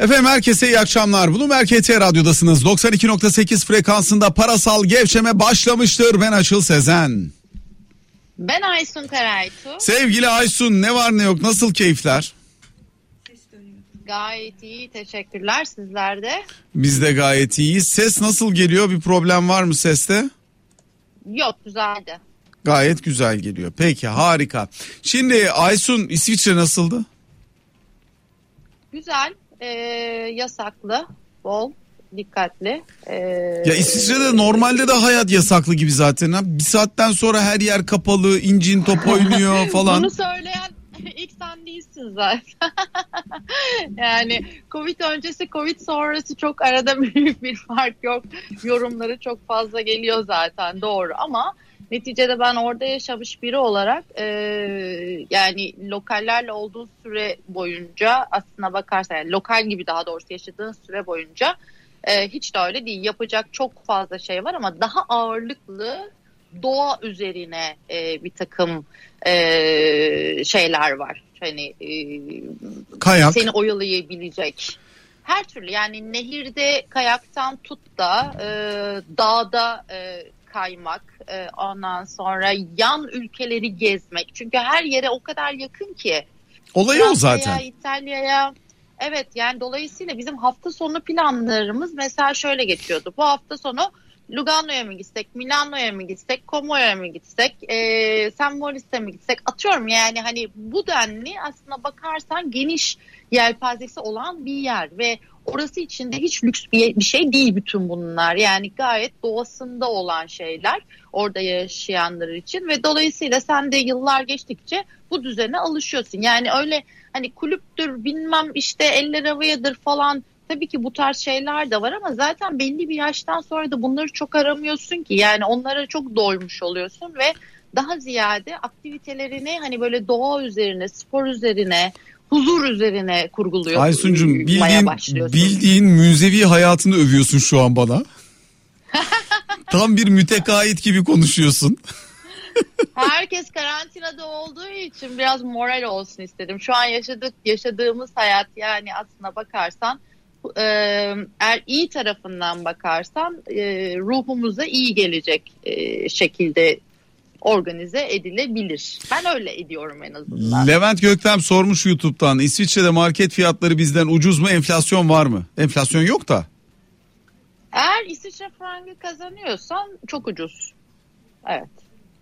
Efendim herkese iyi akşamlar. Bunu Merkez Radyo'dasınız. 92.8 frekansında parasal gevşeme başlamıştır. Ben Açıl Sezen. Ben Aysun Karaytu. Sevgili Aysun ne var ne yok nasıl keyifler? Gayet iyi teşekkürler sizlerde. Biz de gayet iyiyiz. Ses nasıl geliyor? Bir problem var mı seste? Yok güzeldi. Gayet güzel geliyor. Peki harika. Şimdi Aysun İsviçre nasıldı? Güzel, e, yasaklı, bol, dikkatli. E, Ya İsviçre'de normalde de hayat yasaklı gibi zaten. Ha? Bir saatten sonra her yer kapalı, incin top oynuyor falan. Bunu söyleyen ilk sen değilsin zaten. yani Covid öncesi Covid sonrası çok arada büyük bir fark yok. Yorumları çok fazla geliyor zaten doğru ama neticede ben orada yaşamış biri olarak e, yani lokallerle olduğu süre boyunca aslına bakarsan yani lokal gibi daha doğrusu yaşadığın süre boyunca e, hiç de öyle değil. Yapacak çok fazla şey var ama daha ağırlıklı doğa üzerine e, bir takım e, şeyler var. Hani e, Kayak. seni oyalayabilecek. Her türlü yani nehirde kayaktan tut da e, dağda e, kaymak, e, ondan sonra yan ülkeleri gezmek. Çünkü her yere o kadar yakın ki. Olayı o zaten. İtalya'ya. Evet yani dolayısıyla bizim hafta sonu planlarımız mesela şöyle geçiyordu. Bu hafta sonu Lugano'ya mı gitsek, Milano'ya mı gitsek, Como'ya mı gitsek, e, San Moritz mi gitsek atıyorum yani hani bu denli aslına bakarsan geniş yelpazesi olan bir yer ve orası içinde hiç lüks bir, bir şey değil bütün bunlar. Yani gayet doğasında olan şeyler orada yaşayanlar için ve dolayısıyla sen de yıllar geçtikçe bu düzene alışıyorsun. Yani öyle hani kulüptür bilmem işte eller havayadır falan tabii ki bu tarz şeyler de var ama zaten belli bir yaştan sonra da bunları çok aramıyorsun ki. Yani onlara çok doymuş oluyorsun ve daha ziyade aktivitelerini hani böyle doğa üzerine, spor üzerine, huzur üzerine kurguluyor. Aysun'cum bildiğin, bildiğin müzevi hayatını övüyorsun şu an bana. Tam bir mütekait gibi konuşuyorsun. Herkes karantinada olduğu için biraz moral olsun istedim. Şu an yaşadık yaşadığımız hayat yani aslına bakarsan e, eğer iyi tarafından bakarsan e, ruhumuza iyi gelecek e, şekilde organize edilebilir. Ben öyle ediyorum en azından. Levent Göktem sormuş YouTube'dan. İsviçre'de market fiyatları bizden ucuz mu? Enflasyon var mı? Enflasyon yok da. Eğer İsviçre frangı kazanıyorsan çok ucuz. Evet.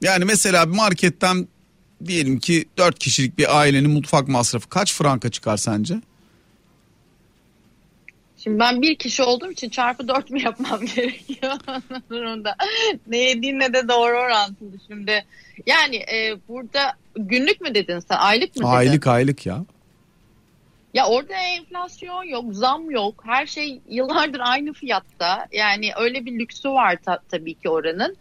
Yani mesela bir marketten diyelim ki 4 kişilik bir ailenin mutfak masrafı kaç franka çıkar sence? Şimdi ben bir kişi olduğum için çarpı dört mü yapmam gerekiyor durumda. ne yediğinle de doğru orantılı şimdi. Yani e, burada günlük mü dedin sen aylık mı dedin? Aylık aylık ya. Ya orada enflasyon yok, zam yok. Her şey yıllardır aynı fiyatta. Yani öyle bir lüksü var ta- tabii ki oranın.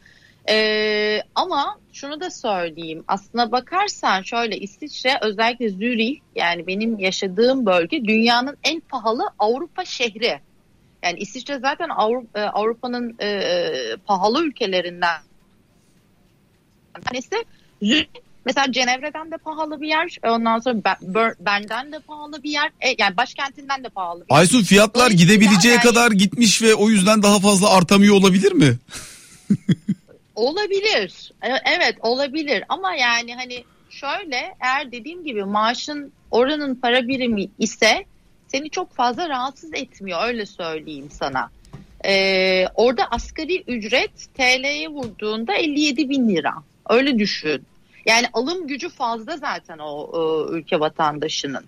Ee, ama şunu da söyleyeyim. Aslına bakarsan şöyle İsviçre özellikle Zürih yani benim yaşadığım bölge dünyanın en pahalı Avrupa şehri. Yani İsviçre zaten Avrupa, Avrupa'nın e, pahalı ülkelerinden tanesi. Zürih Mesela Cenevre'den de pahalı bir yer. Ondan sonra Ber- Bern'den de pahalı bir yer. E, yani başkentinden de pahalı bir yer. Aysun fiyatlar gidebileceği yani- kadar gitmiş ve o yüzden daha fazla artamıyor olabilir mi? Olabilir. E- Evet olabilir ama yani hani şöyle eğer dediğim gibi maaşın oranın para birimi ise seni çok fazla rahatsız etmiyor öyle söyleyeyim sana. Ee, orada asgari ücret TL'ye vurduğunda 57 bin lira öyle düşün. Yani alım gücü fazla zaten o, o ülke vatandaşının.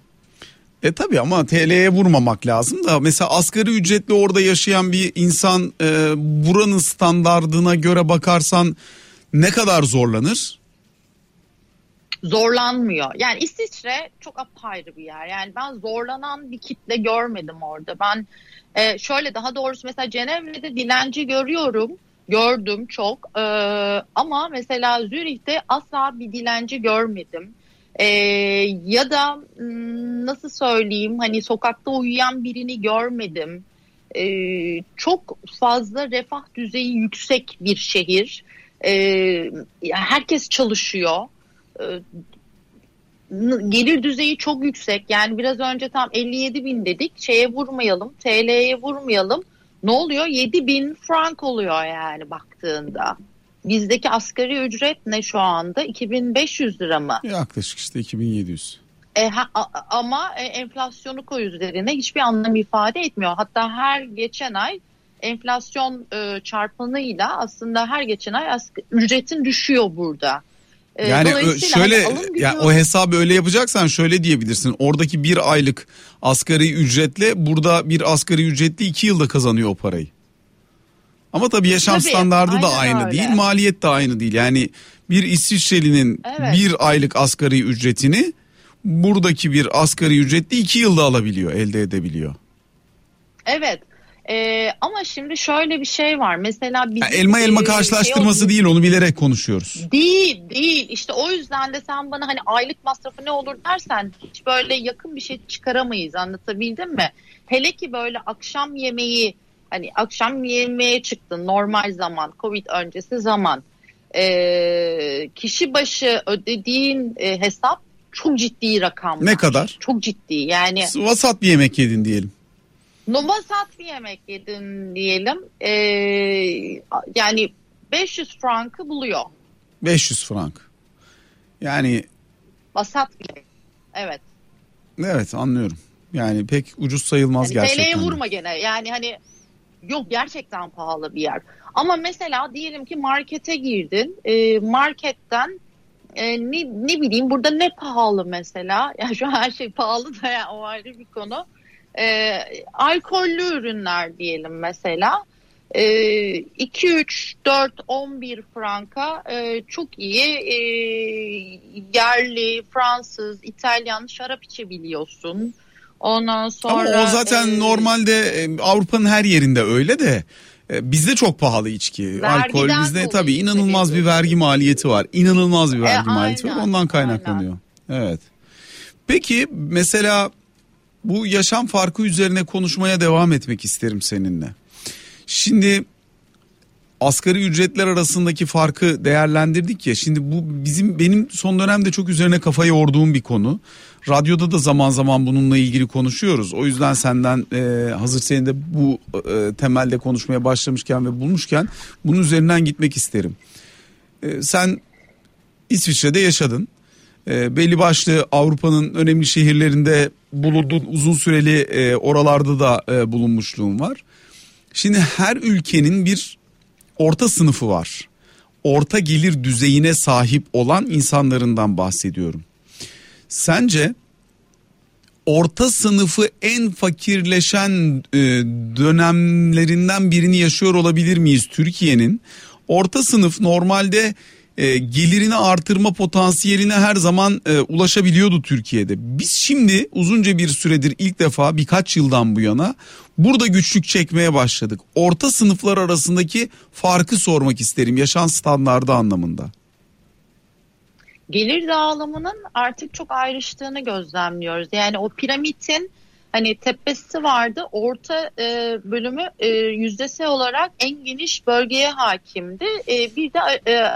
E tabi ama TL'ye vurmamak lazım da mesela asgari ücretli orada yaşayan bir insan e, buranın standardına göre bakarsan ne kadar zorlanır? zorlanmıyor. Yani İsviçre çok apayrı bir yer. Yani ben zorlanan bir kitle görmedim orada. Ben e, şöyle daha doğrusu mesela Cenevre'de dilenci görüyorum. Gördüm çok. E, ama mesela Zürih'te asla bir dilenci görmedim. E, ya da m, nasıl söyleyeyim hani sokakta uyuyan birini görmedim. E, çok fazla refah düzeyi yüksek bir şehir. E, herkes çalışıyor. E, gelir düzeyi çok yüksek. Yani biraz önce tam 57 bin dedik. Şeye vurmayalım, TL'ye vurmayalım. Ne oluyor? 7 bin frank oluyor yani baktığında. Bizdeki asgari ücret ne şu anda? 2500 lira mı? Yaklaşık işte 2700. E, ha, ama e, enflasyonu koy üzerine hiçbir anlam ifade etmiyor. Hatta her geçen ay enflasyon e, çarpanıyla aslında her geçen ay ücretin düşüyor burada. E, yani şöyle hani ya o hesabı öyle yapacaksan şöyle diyebilirsin. Oradaki bir aylık asgari ücretle burada bir asgari ücretli iki yılda kazanıyor o parayı. Ama tabii yaşam tabii, standardı da aynı öyle. değil, maliyet de aynı değil. Yani bir İsviçreli'nin evet. bir aylık asgari ücretini buradaki bir asgari ücretli iki yılda alabiliyor, elde edebiliyor. Evet. Ee, ama şimdi şöyle bir şey var. Mesela bizim, yani elma elma şey karşılaştırması şey değil onu bilerek konuşuyoruz. Değil değil. İşte o yüzden de sen bana hani aylık masrafı ne olur dersen hiç böyle yakın bir şey çıkaramayız. Anlatabildim mi? Hele ki böyle akşam yemeği hani akşam yemeğe çıktın normal zaman Covid öncesi zaman e, kişi başı ödediğin e, hesap çok ciddi rakam. Ne kadar? Çok ciddi yani. Vasat bir yemek yedin diyelim. Vasat bir yemek yedin diyelim. E, yani 500 frankı buluyor. 500 frank. Yani. Vasat bir. Evet. Evet anlıyorum. Yani pek ucuz sayılmaz yani gerçekten. TL'ye vurma gene. Yani hani Yok gerçekten pahalı bir yer. Ama mesela diyelim ki markete girdin. E, marketten e, ne, ne bileyim burada ne pahalı mesela? Yani şu her şey pahalı da yani o ayrı bir konu. E, alkollü ürünler diyelim mesela. E, 2, 3, 4, 11 franka e, çok iyi e, yerli, Fransız, İtalyan şarap içebiliyorsun. Ondan sonra Ama o zaten e, normalde e, Avrupa'nın her yerinde öyle de e, bizde çok pahalı içki. Alkol bizde tabii inanılmaz bir vergi maliyeti var. İnanılmaz bir vergi e, maliyeti aynen, var. Ondan kaynaklanıyor. Aynen. Evet. Peki mesela bu yaşam farkı üzerine konuşmaya devam etmek isterim seninle. Şimdi asgari ücretler arasındaki farkı değerlendirdik ya. Şimdi bu bizim benim son dönemde çok üzerine kafayı yorduğum bir konu. Radyoda da zaman zaman bununla ilgili konuşuyoruz. O yüzden senden e, hazır senin de bu e, temelde konuşmaya başlamışken ve bulmuşken bunun üzerinden gitmek isterim. E, sen İsviçre'de yaşadın. E, belli başlı Avrupa'nın önemli şehirlerinde bulundun. Uzun süreli e, oralarda da e, bulunmuşluğun var. Şimdi her ülkenin bir orta sınıfı var. Orta gelir düzeyine sahip olan insanlarından bahsediyorum. Sence orta sınıfı en fakirleşen e, dönemlerinden birini yaşıyor olabilir miyiz Türkiye'nin? Orta sınıf normalde e, gelirini artırma potansiyeline her zaman e, ulaşabiliyordu Türkiye'de. Biz şimdi uzunca bir süredir ilk defa birkaç yıldan bu yana burada güçlük çekmeye başladık. Orta sınıflar arasındaki farkı sormak isterim yaşam standardı anlamında gelir dağılımının artık çok ayrıştığını gözlemliyoruz. Yani o piramitin hani tepesi vardı orta e, bölümü e, yüzdesi olarak en geniş bölgeye hakimdi. E, bir de e,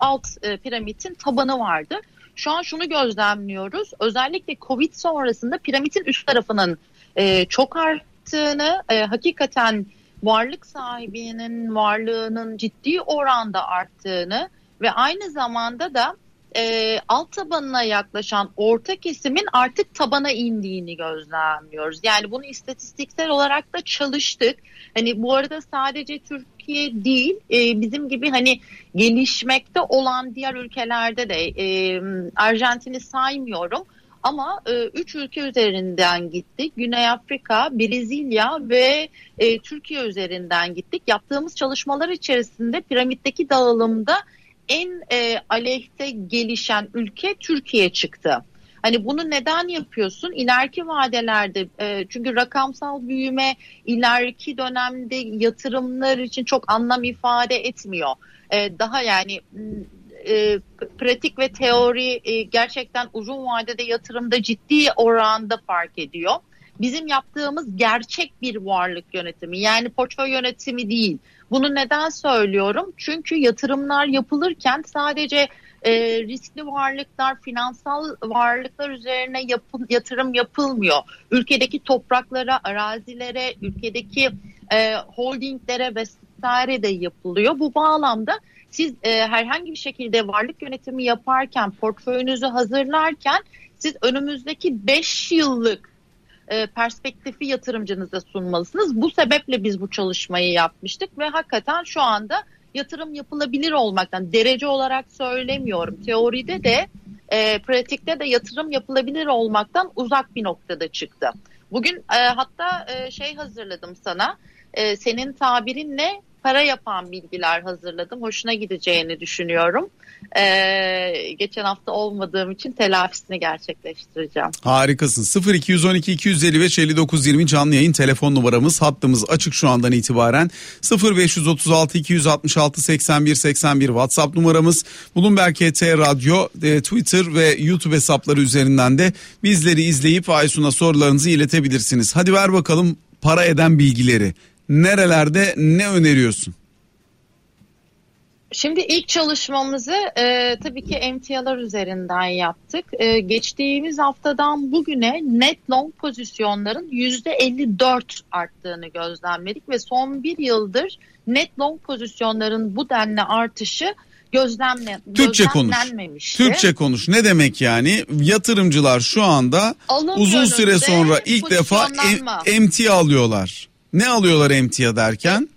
alt e, piramidin tabanı vardı. Şu an şunu gözlemliyoruz. Özellikle Covid sonrasında piramidin üst tarafının e, çok arttığını, e, hakikaten varlık sahibinin varlığının ciddi oranda arttığını ve aynı zamanda da e, alt tabanına yaklaşan orta kesimin artık tabana indiğini gözlemliyoruz. Yani bunu istatistiksel olarak da çalıştık. Hani bu arada sadece Türkiye değil e, bizim gibi hani gelişmekte olan diğer ülkelerde de e, Arjantin'i saymıyorum. Ama e, üç ülke üzerinden gittik. Güney Afrika, Brezilya ve e, Türkiye üzerinden gittik. Yaptığımız çalışmalar içerisinde piramitteki dağılımda en e, aleyhte gelişen ülke Türkiye çıktı. Hani bunu neden yapıyorsun? İleriki vadelerde e, çünkü rakamsal büyüme ileriki dönemde yatırımlar için çok anlam ifade etmiyor. E, daha yani e, pratik ve teori e, gerçekten uzun vadede yatırımda ciddi oranda fark ediyor. Bizim yaptığımız gerçek bir varlık yönetimi yani portföy yönetimi değil. Bunu neden söylüyorum? Çünkü yatırımlar yapılırken sadece e, riskli varlıklar, finansal varlıklar üzerine yapı, yatırım yapılmıyor. Ülkedeki topraklara, arazilere, ülkedeki e, holdinglere vesaire de yapılıyor. Bu bağlamda siz e, herhangi bir şekilde varlık yönetimi yaparken, portföyünüzü hazırlarken siz önümüzdeki 5 yıllık e, perspektifi yatırımcınıza sunmalısınız. Bu sebeple biz bu çalışmayı yapmıştık ve hakikaten şu anda yatırım yapılabilir olmaktan derece olarak söylemiyorum. Teoride de e, pratikte de yatırım yapılabilir olmaktan uzak bir noktada çıktı. Bugün e, hatta e, şey hazırladım sana. E, senin tabirinle para yapan bilgiler hazırladım. Hoşuna gideceğini düşünüyorum. Ee, geçen hafta olmadığım için telafisini gerçekleştireceğim. Harikasın. 0212 255 59 20 canlı yayın telefon numaramız. Hattımız açık şu andan itibaren. 0536 266 81 81 WhatsApp numaramız. Bloomberg HT Radyo, e, Twitter ve YouTube hesapları üzerinden de bizleri izleyip Aysun'a sorularınızı iletebilirsiniz. Hadi ver bakalım para eden bilgileri nerelerde ne öneriyorsun? Şimdi ilk çalışmamızı e, tabii ki emtialar üzerinden yaptık. E, geçtiğimiz haftadan bugüne net long pozisyonların %54 arttığını gözlemledik ve son bir yıldır net long pozisyonların bu denli artışı gözlemle, Türkçe konuş. Türkçe konuş. Ne demek yani? Yatırımcılar şu anda Alım uzun süre sonra ilk defa em, emtia alıyorlar. Ne alıyorlar emtia derken?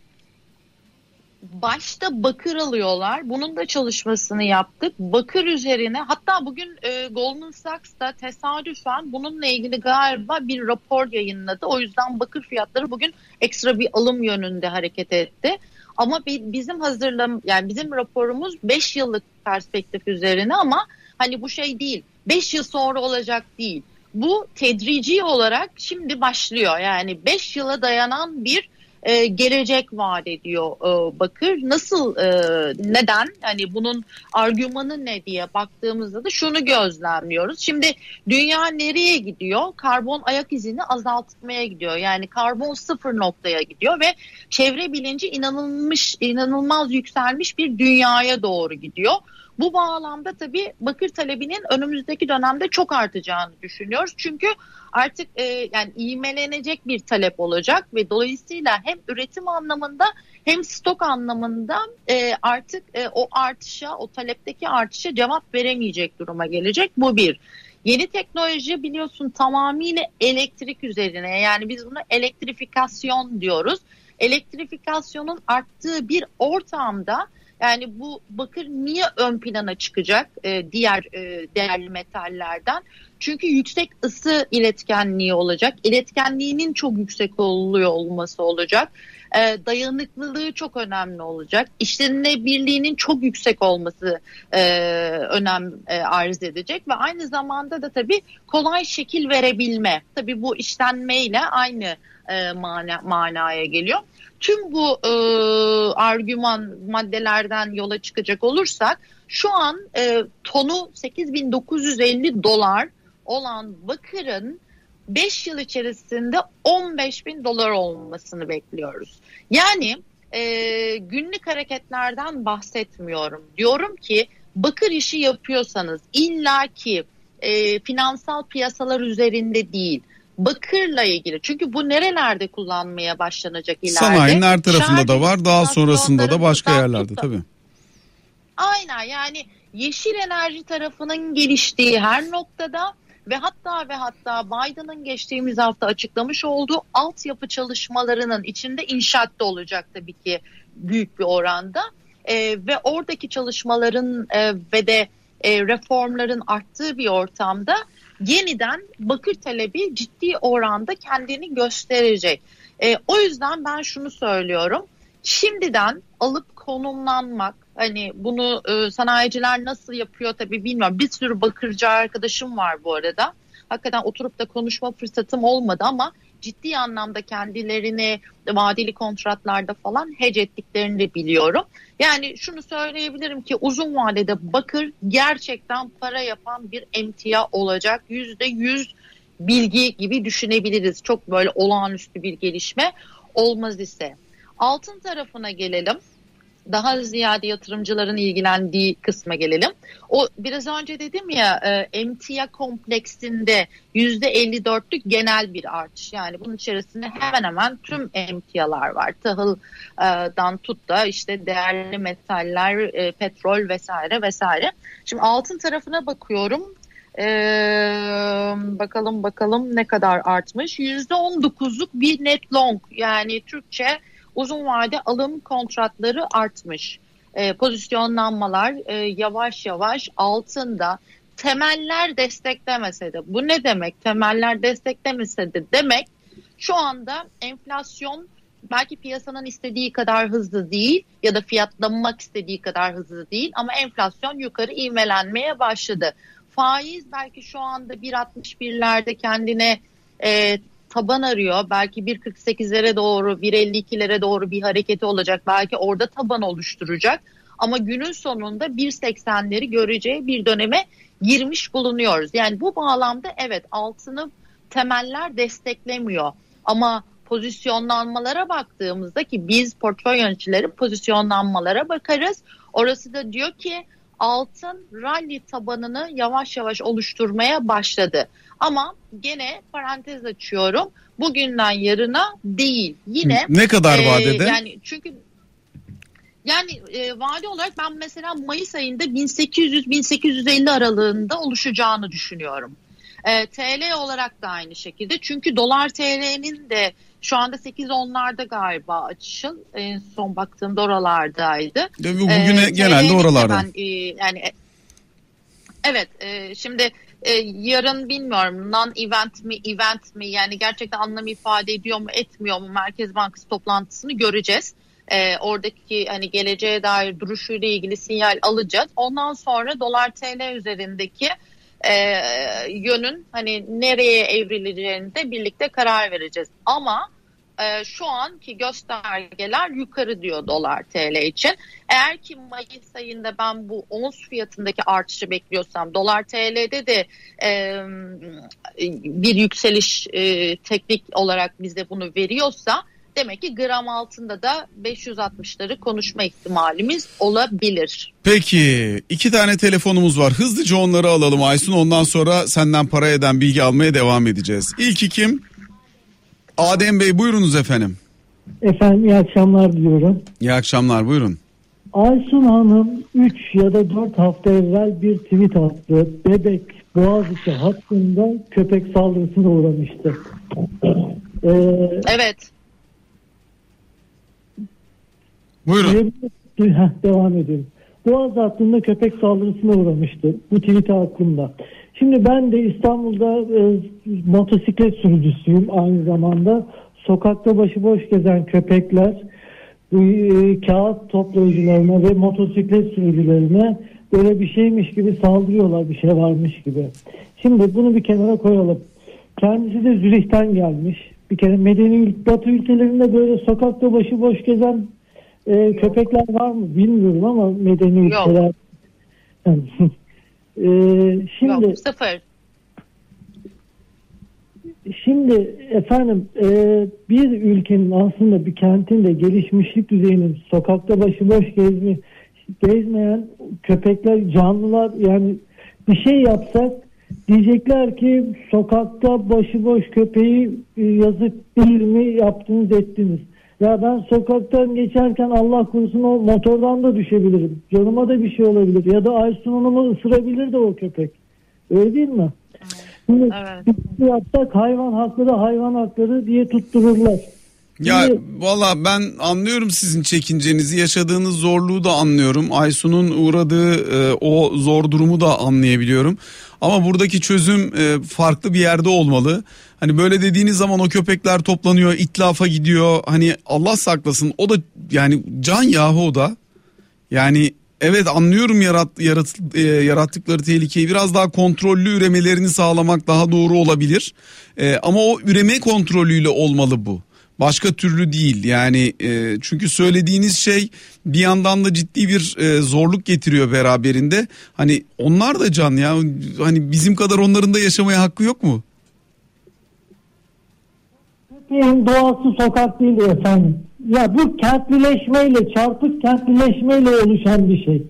Başta bakır alıyorlar. Bunun da çalışmasını yaptık. Bakır üzerine hatta bugün e, Goldman Sachs da tesadüfen bununla ilgili galiba bir rapor yayınladı. O yüzden bakır fiyatları bugün ekstra bir alım yönünde hareket etti. Ama bizim hazırlam yani bizim raporumuz 5 yıllık perspektif üzerine ama hani bu şey değil. 5 yıl sonra olacak değil bu tedrici olarak şimdi başlıyor. Yani 5 yıla dayanan bir e, gelecek vaat ediyor e, Bakır. Nasıl, e, neden? Yani bunun argümanı ne diye baktığımızda da şunu gözlemliyoruz. Şimdi dünya nereye gidiyor? Karbon ayak izini azaltmaya gidiyor. Yani karbon sıfır noktaya gidiyor ve çevre bilinci inanılmış, inanılmaz yükselmiş bir dünyaya doğru gidiyor. Bu bağlamda tabii bakır talebinin önümüzdeki dönemde çok artacağını düşünüyoruz. Çünkü artık e, yani iğmelenecek bir talep olacak ve dolayısıyla hem üretim anlamında hem stok anlamında e, artık e, o artışa, o talepteki artışa cevap veremeyecek duruma gelecek. Bu bir. Yeni teknoloji biliyorsun tamamıyla elektrik üzerine yani biz buna elektrifikasyon diyoruz. Elektrifikasyonun arttığı bir ortamda yani bu bakır niye ön plana çıkacak e, diğer e, değerli metallerden? Çünkü yüksek ısı iletkenliği olacak. İletkenliğinin çok yüksek oluyor olması olacak. E, dayanıklılığı çok önemli olacak. İşlenilebilirliğinin çok yüksek olması e, önem e, arz edecek ve aynı zamanda da tabii kolay şekil verebilme. Tabii bu işlenmeyle aynı e, mana, manaya geliyor. Tüm bu e, argüman maddelerden yola çıkacak olursak şu an e, tonu 8950 dolar olan bakırın 5 yıl içerisinde 15 bin dolar olmasını bekliyoruz. Yani e, günlük hareketlerden bahsetmiyorum. Diyorum ki bakır işi yapıyorsanız illaki e, finansal piyasalar üzerinde değil bakırla ilgili. Çünkü bu nerelerde kullanmaya başlanacak ileride? Sanayinin her tarafında Şarj da var. Daha sonrasında da başka yerlerde tabii. Aynen yani yeşil enerji tarafının geliştiği her noktada ve hatta ve hatta Biden'ın geçtiğimiz hafta açıklamış olduğu altyapı çalışmalarının içinde inşaat da olacak tabii ki büyük bir oranda. E, ve oradaki çalışmaların e, ve de e, reformların arttığı bir ortamda yeniden bakır talebi ciddi oranda kendini gösterecek. E, o yüzden ben şunu söylüyorum. Şimdiden alıp konumlanmak hani bunu e, sanayiciler nasıl yapıyor tabii bilmiyorum. Bir sürü bakırcı arkadaşım var bu arada. Hakikaten oturup da konuşma fırsatım olmadı ama ciddi anlamda kendilerini vadeli kontratlarda falan hedge ettiklerini biliyorum. Yani şunu söyleyebilirim ki uzun vadede bakır gerçekten para yapan bir emtia olacak. Yüzde yüz bilgi gibi düşünebiliriz. Çok böyle olağanüstü bir gelişme olmaz ise. Altın tarafına gelelim. Daha ziyade yatırımcıların ilgilendiği kısma gelelim. O biraz önce dedim ya e, emtia kompleksinde %54'lük genel bir artış. Yani bunun içerisinde hemen hemen tüm emtialar var. Tahıldan tut da işte değerli metaller, e, petrol vesaire vesaire. Şimdi altın tarafına bakıyorum. Ee, bakalım bakalım ne kadar artmış. %19'luk bir net long yani Türkçe uzun vade alım kontratları artmış. E, pozisyonlanmalar e, yavaş yavaş altında temeller desteklemese de bu ne demek temeller desteklemese de demek şu anda enflasyon belki piyasanın istediği kadar hızlı değil ya da fiyatlanmak istediği kadar hızlı değil ama enflasyon yukarı ivmelenmeye başladı. Faiz belki şu anda 1.61'lerde kendine e, taban arıyor. Belki 1.48'lere doğru 1.52'lere doğru bir hareketi olacak. Belki orada taban oluşturacak. Ama günün sonunda 1.80'leri göreceği bir döneme girmiş bulunuyoruz. Yani bu bağlamda evet altını temeller desteklemiyor. Ama pozisyonlanmalara baktığımızda ki biz portföy yöneticileri pozisyonlanmalara bakarız. Orası da diyor ki altın rally tabanını yavaş yavaş oluşturmaya başladı. Ama gene parantez açıyorum. Bugünden yarına değil. Yine ne kadar e, vadede? Yani çünkü yani e, vade olarak ben mesela Mayıs ayında 1800-1850 aralığında oluşacağını düşünüyorum. E, TL olarak da aynı şekilde. Çünkü dolar TL'nin de şu anda 8-10'larda galiba açışın. En son baktığımda oralardaydı. Bugüne e, genelde oralarda. Ben, e, yani e, Evet e, şimdi e, yarın bilmiyorum non-event mi event mi yani gerçekten anlam ifade ediyor mu etmiyor mu Merkez Bankası toplantısını göreceğiz. E, oradaki hani geleceğe dair duruşuyla ilgili sinyal alacağız. Ondan sonra dolar TL üzerindeki e, yönün hani nereye evrileceğini de birlikte karar vereceğiz. Ama e, şu anki göstergeler yukarı diyor dolar TL için. Eğer ki Mayıs ayında ben bu ons fiyatındaki artışı bekliyorsam dolar TL'de de e, bir yükseliş e, teknik olarak bize bunu veriyorsa demek ki gram altında da 560'ları konuşma ihtimalimiz olabilir. Peki iki tane telefonumuz var hızlıca onları alalım Aysun ondan sonra senden para eden bilgi almaya devam edeceğiz. İlki kim? Adem Bey buyurunuz efendim. Efendim iyi akşamlar diliyorum. İyi akşamlar buyurun. Aysun Hanım 3 ya da 4 hafta evvel bir tweet attı. Bebek Boğaziçi hattında köpek saldırısına uğramıştı. Ee, evet. Buyurun. Heh, devam edelim. Boğaz hattında köpek saldırısına uğramıştı. Bu tweet hakkında. Şimdi ben de İstanbul'da e, motosiklet sürücüsüyüm aynı zamanda. Sokakta başıboş gezen köpekler e, kağıt toplayıcılarına ve motosiklet sürücülerine böyle bir şeymiş gibi saldırıyorlar bir şey varmış gibi. Şimdi bunu bir kenara koyalım. Kendisi de Zürih'ten gelmiş. Bir kere medeni batı ülkelerinde böyle sokakta başıboş gezen e, köpekler var mı bilmiyorum ama medeni Yok. ülkeler. Ee, şimdi Yok, sıfır. Şimdi efendim e, bir ülkenin aslında bir kentin de gelişmişlik düzeyinin sokakta başıboş gezme, gezmeyen köpekler, canlılar yani bir şey yapsak diyecekler ki sokakta başıboş köpeği e, yazık değil mi yaptınız ettiniz. Ya ben sokaktan geçerken Allah korusun o motordan da düşebilirim. Canıma da bir şey olabilir. Ya da Aysun Hanım'ı ısırabilir de o köpek. Öyle değil mi? Şimdi evet. yapsak hayvan hakları hayvan hakları diye tuttururlar. Ya valla ben anlıyorum sizin çekincenizi, yaşadığınız zorluğu da anlıyorum. Aysun'un uğradığı e, o zor durumu da anlayabiliyorum. Ama buradaki çözüm e, farklı bir yerde olmalı. Hani böyle dediğiniz zaman o köpekler toplanıyor, itlafa gidiyor. Hani Allah saklasın o da yani can yahu o da. Yani evet anlıyorum yarat, yarat, e, yarattıkları tehlikeyi biraz daha kontrollü üremelerini sağlamak daha doğru olabilir. E, ama o üreme kontrolüyle olmalı bu. Başka türlü değil yani e, çünkü söylediğiniz şey bir yandan da ciddi bir e, zorluk getiriyor beraberinde. Hani onlar da can ya hani bizim kadar onların da yaşamaya hakkı yok mu? Türkiye'nin doğası sokak değil efendim. ya bu kentlileşmeyle çarpık kentlileşmeyle oluşan bir şey.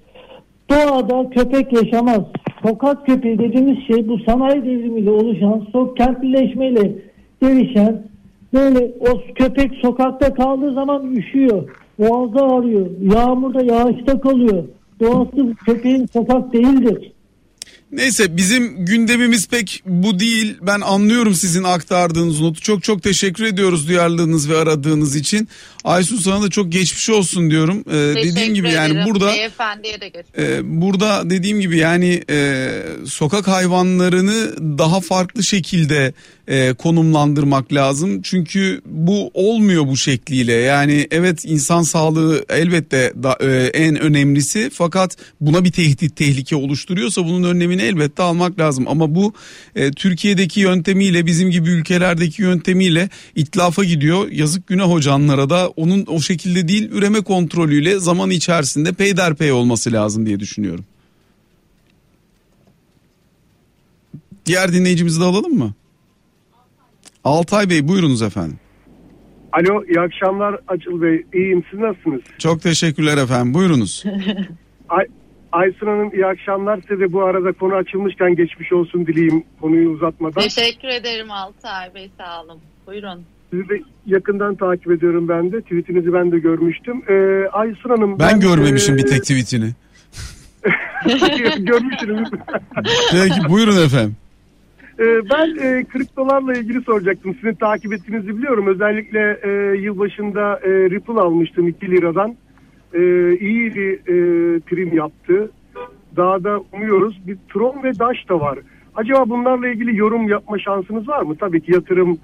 Doğada köpek yaşamaz. Sokak köpeği dediğimiz şey bu sanayi devrimiyle oluşan sok kentlileşmeyle gelişen böyle o köpek sokakta kaldığı zaman üşüyor. Boğazda ağrıyor. Yağmurda yağışta kalıyor. Doğası köpeğin sokak değildir. Neyse bizim gündemimiz pek bu değil. Ben anlıyorum sizin aktardığınız notu. Çok çok teşekkür ediyoruz duyarlılığınız ve aradığınız için. Aysun sana da çok geçmiş olsun diyorum. Ee, dediğim gibi yani ederim. burada Beyefendiye de e, burada dediğim gibi yani e, sokak hayvanlarını daha farklı şekilde e, konumlandırmak lazım. Çünkü bu olmuyor bu şekliyle. Yani evet insan sağlığı elbette da, e, en önemlisi fakat buna bir tehdit tehlike oluşturuyorsa bunun önlemini elbette almak lazım. Ama bu e, Türkiye'deki yöntemiyle bizim gibi ülkelerdeki yöntemiyle itlafa gidiyor. Yazık günah hocanlara da onun o şekilde değil üreme kontrolüyle zaman içerisinde peyderpey olması lazım diye düşünüyorum. Diğer dinleyicimizi de alalım mı? Altay Bey buyurunuz efendim. Alo iyi akşamlar Acıl Bey. İyiyim siz nasılsınız? Çok teşekkürler efendim buyurunuz. Ay, Aysun Hanım iyi akşamlar. Size de bu arada konu açılmışken geçmiş olsun dileyim konuyu uzatmadan. Teşekkür ederim Altay Bey sağ olun. Buyurun. Sizi de yakından takip ediyorum ben de. Tweetinizi ben de görmüştüm. Ee, Aysun Hanım. Ben, ben görmemişim e... bir tek tweetini. Görmüşsünüz. Peki buyurun efendim. Ee, ben e, kriptolarla ilgili soracaktım. Sizin takip ettiğinizi biliyorum. Özellikle e, yılbaşında e, Ripple almıştım 2 liradan. E, iyi bir e, prim yaptı. Daha da umuyoruz. Bir Tron ve Dash da var. Acaba bunlarla ilgili yorum yapma şansınız var mı? Tabii ki yatırım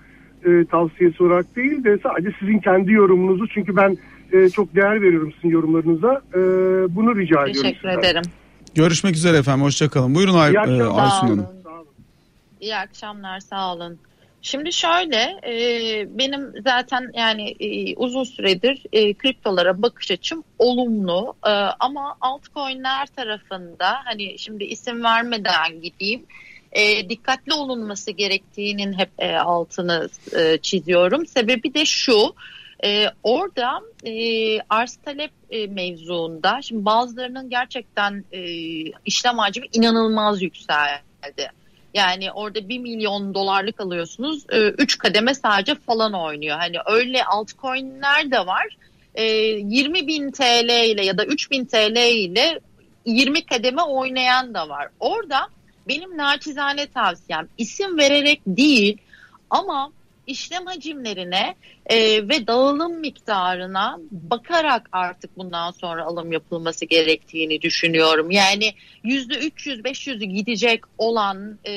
e, tavsiyesi olarak değil de sadece sizin kendi yorumunuzu. Çünkü ben e, çok değer veriyorum sizin yorumlarınıza. E, bunu rica ediyorum. Teşekkür ederim. Görüşmek üzere efendim. Hoşçakalın. Buyurun Ay, e, Aysun Hanım. İyi akşamlar sağ olun. Şimdi şöyle e, benim zaten yani e, uzun süredir e, kriptolara bakış açım olumlu e, ama altcoin'ler tarafında hani şimdi isim vermeden gideyim e, dikkatli olunması gerektiğinin hep e, altını e, çiziyorum. Sebebi de şu e, orada e, arz talep e, mevzuunda şimdi bazılarının gerçekten e, işlem hacmi inanılmaz yükseldi. Yani orada 1 milyon dolarlık alıyorsunuz. 3 e, kademe sadece falan oynuyor. Hani öyle altcoin'ler de var. 20 e, bin TL ile ya da 3 bin TL ile 20 kademe oynayan da var. Orada benim naçizane tavsiyem isim vererek değil ama işlem hacimlerine e, ve dağılım miktarına bakarak artık bundan sonra alım yapılması gerektiğini düşünüyorum. Yani yüzde 300-500'ü gidecek olan e,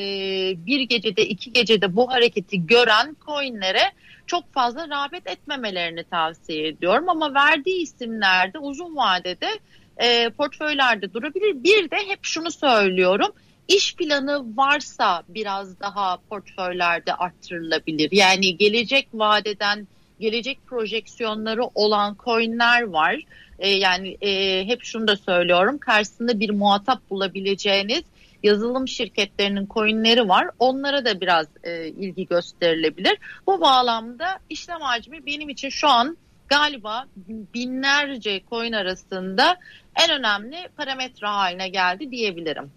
bir gecede iki gecede bu hareketi gören coinlere çok fazla rağbet etmemelerini tavsiye ediyorum. Ama verdiği isimlerde uzun vadede e, portföylerde durabilir. Bir de hep şunu söylüyorum iş planı varsa biraz daha portföylerde arttırılabilir. Yani gelecek vadeden gelecek projeksiyonları olan coinler var. E, yani e, hep şunu da söylüyorum karşısında bir muhatap bulabileceğiniz yazılım şirketlerinin coinleri var. Onlara da biraz e, ilgi gösterilebilir. Bu bağlamda işlem hacmi benim için şu an galiba binlerce coin arasında en önemli parametre haline geldi diyebilirim.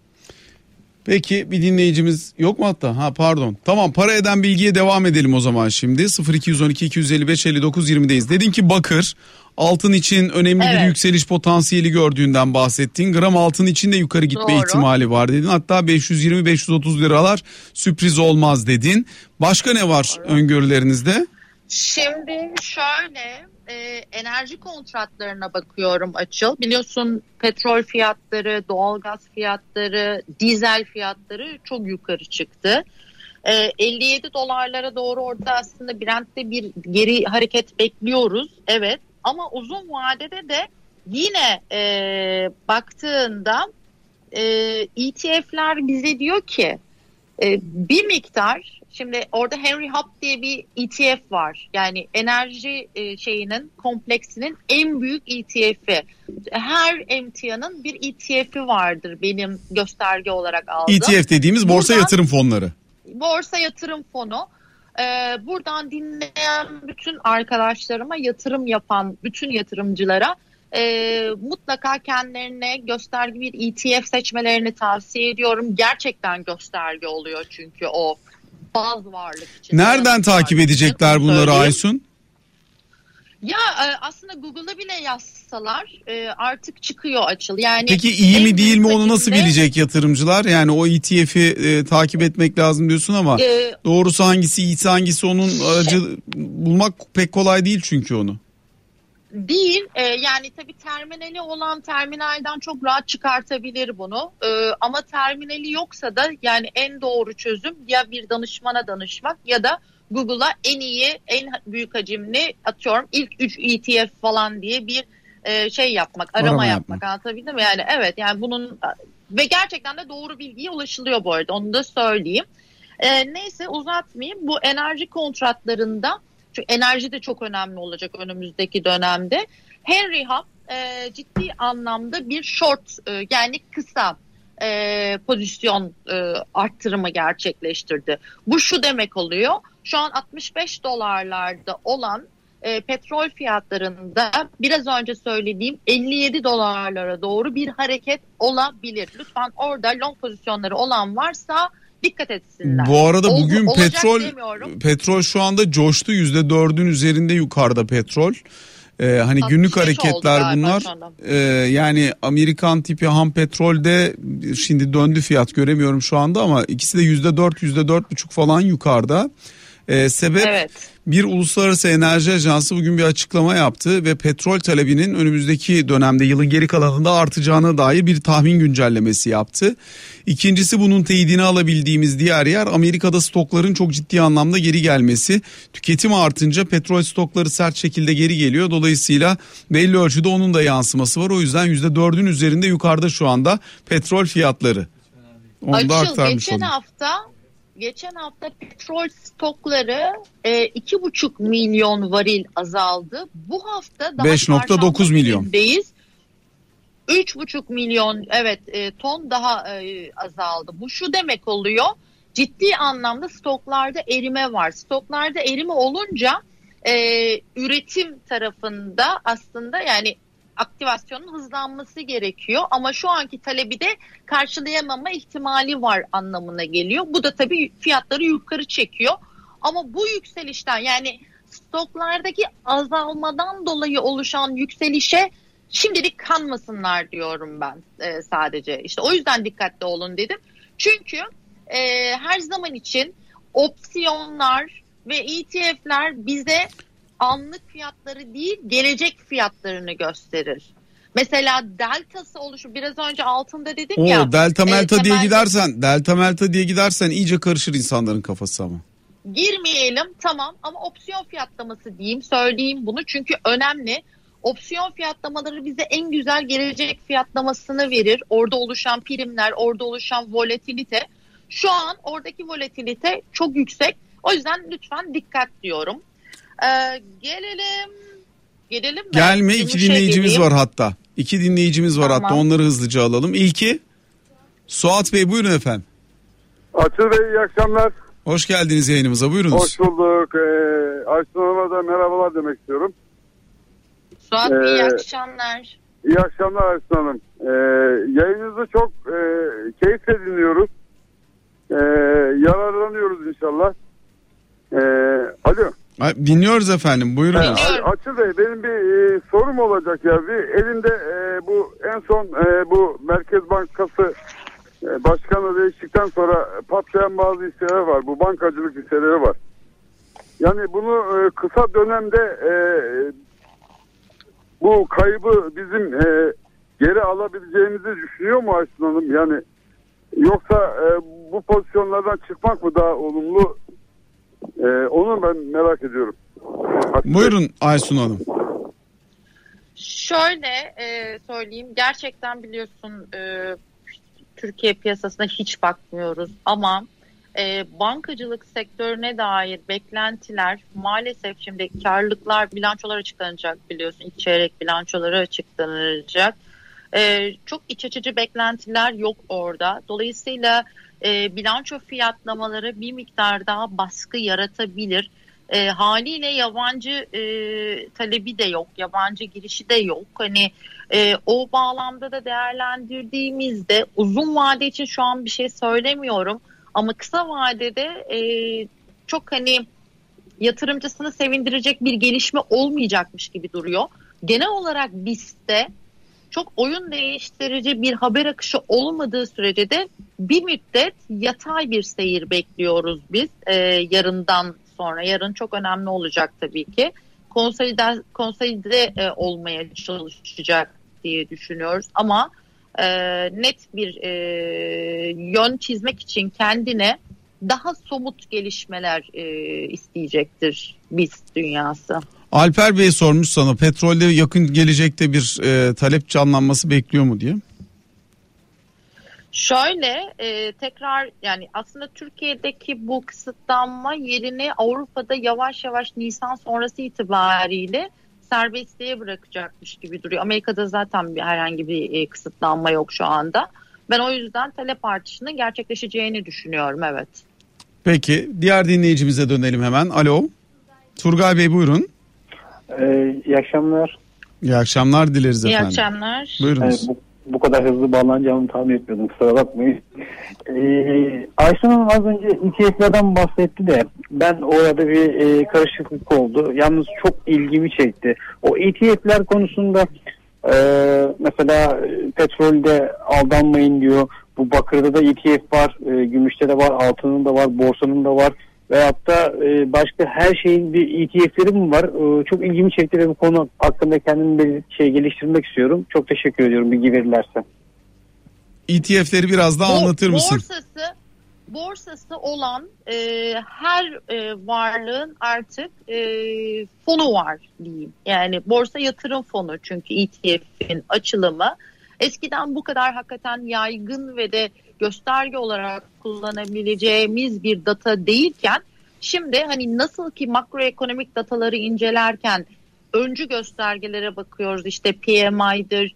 Peki bir dinleyicimiz yok mu hatta? Ha pardon. Tamam para eden bilgiye devam edelim o zaman şimdi. 0212 255 59 20'deyiz. Dedin ki bakır altın için önemli evet. bir yükseliş potansiyeli gördüğünden bahsettin. Gram altın için de yukarı gitme Doğru. ihtimali var dedin. Hatta 520-530 liralar sürpriz olmaz dedin. Başka ne var Doğru. öngörülerinizde? Şimdi şöyle e, enerji kontratlarına bakıyorum Açıl. Biliyorsun petrol fiyatları, doğalgaz fiyatları, dizel fiyatları çok yukarı çıktı. E, 57 dolarlara doğru orada aslında Brent'te bir geri hareket bekliyoruz. Evet ama uzun vadede de yine e, baktığında e, ETF'ler bize diyor ki e, bir miktar Şimdi orada Henry Hub diye bir ETF var. Yani enerji e, şeyinin kompleksinin en büyük ETF'i. Her emtianın bir ETF'i vardır benim gösterge olarak aldığım. ETF dediğimiz borsa Buradan, yatırım fonları. Borsa yatırım fonu. e, buradan dinleyen bütün arkadaşlarıma yatırım yapan bütün yatırımcılara e, mutlaka kendilerine gösterge bir ETF seçmelerini tavsiye ediyorum. Gerçekten gösterge oluyor çünkü o baz varlık için. Nereden takip edecekler bunları söyleyeyim. Aysun? Ya e, aslında Google'a bile yazsalar e, artık çıkıyor açıl. Yani Peki iyi mi değil mi onu nasıl bilecek yatırımcılar? Yani o ETF'i e, takip etmek lazım diyorsun ama e, doğrusu hangisi iyisi hangisi onun aracı şey, bulmak pek kolay değil çünkü onu. Değil e, yani tabii terminali olan terminalden çok rahat çıkartabilir bunu e, ama terminali yoksa da yani en doğru çözüm ya bir danışmana danışmak ya da Google'a en iyi, en büyük hacimli atıyorum ilk 3 ETF falan diye bir e, şey yapmak, arama, arama yapmak. yapmak. Anlatabildim mi? Yani evet yani bunun ve gerçekten de doğru bilgiye ulaşılıyor bu arada onu da söyleyeyim. E, neyse uzatmayayım. Bu enerji kontratlarında çünkü enerji de çok önemli olacak önümüzdeki dönemde. Henry Hub e, ciddi anlamda bir short e, yani kısa e, pozisyon e, arttırımı gerçekleştirdi. Bu şu demek oluyor. Şu an 65 dolarlarda olan e, petrol fiyatlarında biraz önce söylediğim 57 dolarlara doğru bir hareket olabilir. Lütfen orada long pozisyonları olan varsa dikkat etsinler. Bu arada bugün Ol, petrol demiyorum. petrol şu anda coştu yüzde dördün üzerinde yukarıda petrol. Ee, hani günlük hareketler bunlar. Ee, yani Amerikan tipi ham petrolde şimdi döndü fiyat göremiyorum şu anda ama ikisi de yüzde dört yüzde dört buçuk falan yukarıda. Ee, sebep evet. bir uluslararası enerji ajansı bugün bir açıklama yaptı ve petrol talebinin önümüzdeki dönemde yılın geri kalanında artacağına dair bir tahmin güncellemesi yaptı. İkincisi bunun teyidini alabildiğimiz diğer yer Amerika'da stokların çok ciddi anlamda geri gelmesi. Tüketim artınca petrol stokları sert şekilde geri geliyor. Dolayısıyla belli ölçüde onun da yansıması var. O yüzden %4'ün üzerinde yukarıda şu anda petrol fiyatları. Onu Açıl, da aktarmış geçen olayım. hafta geçen hafta petrol stokları e, iki buçuk milyon varil azaldı. Bu hafta daha 5.9 milyon. Üç buçuk milyon evet e, ton daha e, azaldı. Bu şu demek oluyor. Ciddi anlamda stoklarda erime var. Stoklarda erime olunca e, üretim tarafında aslında yani aktivasyonun hızlanması gerekiyor ama şu anki talebi de karşılayamama ihtimali var anlamına geliyor. Bu da tabii fiyatları yukarı çekiyor. Ama bu yükselişten yani stoklardaki azalmadan dolayı oluşan yükselişe şimdilik kanmasınlar diyorum ben e, sadece. İşte o yüzden dikkatli olun dedim. Çünkü e, her zaman için opsiyonlar ve ETF'ler bize anlık fiyatları değil gelecek fiyatlarını gösterir. Mesela deltası oluşu biraz önce altında dedim Oo, ya. Delta e, melta e, diye gidersen delta melta diye gidersen iyice karışır insanların kafası ama. Girmeyelim tamam ama opsiyon fiyatlaması diyeyim söyleyeyim bunu çünkü önemli. Opsiyon fiyatlamaları bize en güzel gelecek fiyatlamasını verir. Orada oluşan primler, orada oluşan volatilite. Şu an oradaki volatilite çok yüksek. O yüzden lütfen dikkat diyorum. Ee, gelelim. Gelelim mi? Gelme iki dinleyicimiz geleyim. var hatta. İki dinleyicimiz var tamam. hatta onları hızlıca alalım. İlki Suat Bey buyurun efendim. Açıl Bey iyi akşamlar. Hoş geldiniz yayınımıza buyurunuz. Hoş bulduk. Ee, Aysun Hanım'a da merhabalar demek istiyorum. Suat Bey iyi ee, akşamlar. İyi akşamlar Aysun Hanım. Ee, yayınınızı çok e, keyifle dinliyoruz. Ee, yararlanıyoruz inşallah. Ee, alo. Dinliyoruz efendim buyurunuz. Ee, Açıl Bey benim bir e, sorum olacak ya. Bir elinde e, bu en son e, bu Merkez Bankası e, başkanı değiştikten sonra patlayan bazı hisseler var. Bu bankacılık hisseleri var. Yani bunu e, kısa dönemde e, bu kaybı bizim e, geri alabileceğimizi düşünüyor mu Aysun Hanım? Yani yoksa e, bu pozisyonlardan çıkmak mı daha olumlu onu ben merak ediyorum. Hatta... Buyurun Aysun Hanım. Şöyle e, söyleyeyim gerçekten biliyorsun e, Türkiye piyasasına hiç bakmıyoruz ama e, bankacılık sektörüne dair beklentiler maalesef şimdi karlılıklar bilançolar açıklanacak biliyorsun ilk çeyrek bilançoları açıklanacak. E, çok iç açıcı beklentiler yok orada. Dolayısıyla e, bilanço fiyatlamaları bir miktar daha baskı yaratabilir. E, haliyle yabancı e, talebi de yok, yabancı girişi de yok. Hani e, o bağlamda da değerlendirdiğimizde uzun vade için şu an bir şey söylemiyorum. Ama kısa vadede e, çok hani yatırımcısını sevindirecek bir gelişme olmayacakmış gibi duruyor. Genel olarak BIST'te çok oyun değiştirici bir haber akışı olmadığı sürece de bir müddet yatay bir seyir bekliyoruz biz e, yarından sonra. Yarın çok önemli olacak tabii ki. Konsolide, konsolide e, olmaya çalışacak diye düşünüyoruz ama e, net bir e, yön çizmek için kendine daha somut gelişmeler e, isteyecektir biz dünyası. Alper Bey sormuş sana petrolde yakın gelecekte bir e, talep canlanması bekliyor mu diye. Şöyle e, tekrar yani aslında Türkiye'deki bu kısıtlanma yerini Avrupa'da yavaş yavaş Nisan sonrası itibariyle serbestliğe bırakacakmış gibi duruyor. Amerika'da zaten bir, herhangi bir e, kısıtlanma yok şu anda. Ben o yüzden talep artışının gerçekleşeceğini düşünüyorum evet. Peki diğer dinleyicimize dönelim hemen. Alo. Turgay Bey buyurun. Ee, iyi akşamlar. İyi akşamlar dileriz İyi efendim. akşamlar. Buyurunuz. Ee, bu, bu kadar hızlı bağlanacağımı tahmin etmiyordum kusura bakmayın. Ee, Ayşe Hanım az önce ETF'lerden bahsetti de ben orada bir e, karışıklık oldu. Yalnız çok ilgimi çekti. O ETF'ler konusunda e, mesela e, petrolde aldanmayın diyor. Bu bakırda da ETF var, e, gümüşte de var, altının da var, borsanın da var. Veyahut da e, başka her şeyin bir ETF'leri mi var? E, çok ilgimi çekti ve bu konu hakkında kendimi bir şey geliştirmek istiyorum. Çok teşekkür ediyorum bilgi verirlerse. ETF'leri biraz daha Bo- anlatır mısın? Borsası borsası olan e, her e, varlığın artık e, fonu var diyeyim. Yani borsa yatırım fonu çünkü ETF'in açılımı. Eskiden bu kadar hakikaten yaygın ve de gösterge olarak kullanabileceğimiz bir data değilken şimdi hani nasıl ki makroekonomik dataları incelerken öncü göstergelere bakıyoruz işte PMI'dir,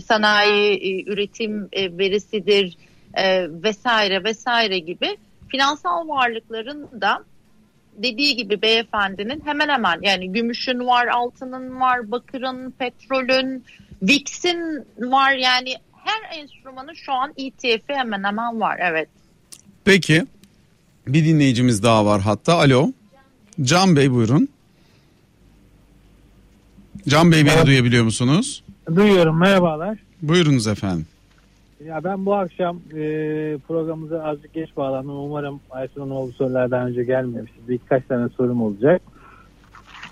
sanayi e, üretim e, verisidir e, vesaire vesaire gibi finansal varlıkların da dediği gibi beyefendinin hemen hemen yani gümüşün var, altının var, bakırın, petrolün, VIX'in var yani her enstrümanın şu an ETF'i hemen hemen var evet. Peki bir dinleyicimiz daha var hatta. Alo. Can Bey buyurun. Can Bey beni duyabiliyor musunuz? Duyuyorum merhabalar. Buyurunuz efendim. Ya ben bu akşam e, programımıza azıcık geç bağlandım. Umarım Aysun Hanım bu sorulardan önce gelmemiştir. Birkaç tane sorum olacak.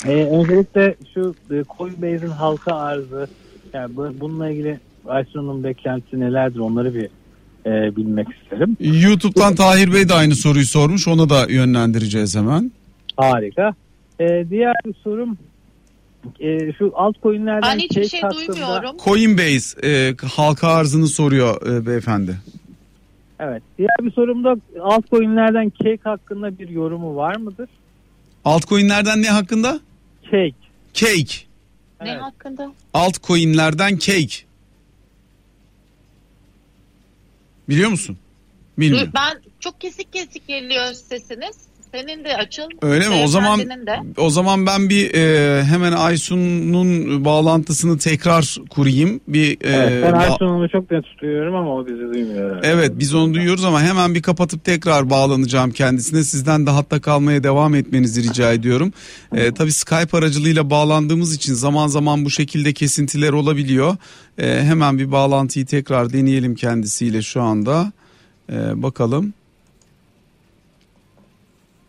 E, öncelikle şu e, Coinbase'in halka arzı yani bu- bununla ilgili Aysun Hanım'ın beklentisi nelerdir onları bir e, bilmek isterim. YouTube'dan Tahir Bey de aynı soruyu sormuş. Ona da yönlendireceğiz hemen. Harika. E, diğer bir sorum e, şu altcoin'lerden Ben hiçbir şey hakkında- duymuyorum. Coinbase e, halka arzını soruyor e, beyefendi. Evet. Diğer bir sorum da altcoin'lerden cake hakkında bir yorumu var mıdır? Altcoin'lerden ne hakkında? Cake. Cake. Ne Evet. hakkında? Altcoin'lerden cake. Biliyor musun? Bilmiyorum. Ben çok kesik kesik geliyor sesiniz. Senin de açıl. Öyle mi? O zaman de. o zaman ben bir e, hemen Aysun'un bağlantısını tekrar kurayım. Bir e, Evet, ben ba- Aysun Hanım'ı çok net tutuyorum ama o bizi duymuyor. herhalde. Evet biz onu duyuyoruz ama hemen bir kapatıp tekrar bağlanacağım kendisine. Sizden de hatta kalmaya devam etmenizi rica ediyorum. Ee, tabii Skype aracılığıyla bağlandığımız için zaman zaman bu şekilde kesintiler olabiliyor. Ee, hemen bir bağlantıyı tekrar deneyelim kendisiyle şu anda. Ee, bakalım.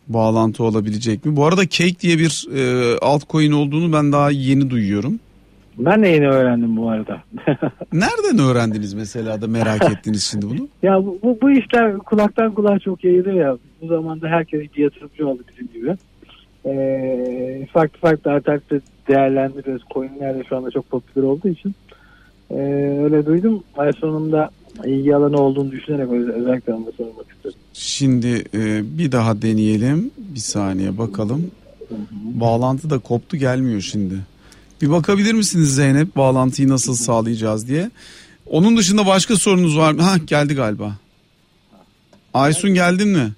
Bağlantı olabilecek mi? Bu arada Cake diye bir e, altcoin olduğunu ben daha yeni duyuyorum. Ben de yeni öğrendim bu arada. Nereden öğrendiniz mesela da merak ettiniz şimdi bunu? ya bu, bu, bu işler kulaktan kulağa çok yayılır ya. Bu zamanda herkes bir yatırımcı oldu bizim gibi. Ee, farklı farklı alternatif değerlendiriyoruz. Coinler de şu anda çok popüler olduğu için. Ee, öyle duydum. Ay sonunda ilgi alanı olduğunu düşünerek öz- özellikle sormak istedim. Şimdi e, bir daha deneyelim. Bir saniye bakalım. Bağlantı da koptu gelmiyor şimdi. Bir bakabilir misiniz Zeynep bağlantıyı nasıl sağlayacağız diye. Onun dışında başka sorunuz var mı? Ha geldi galiba. Aysun geldin mi?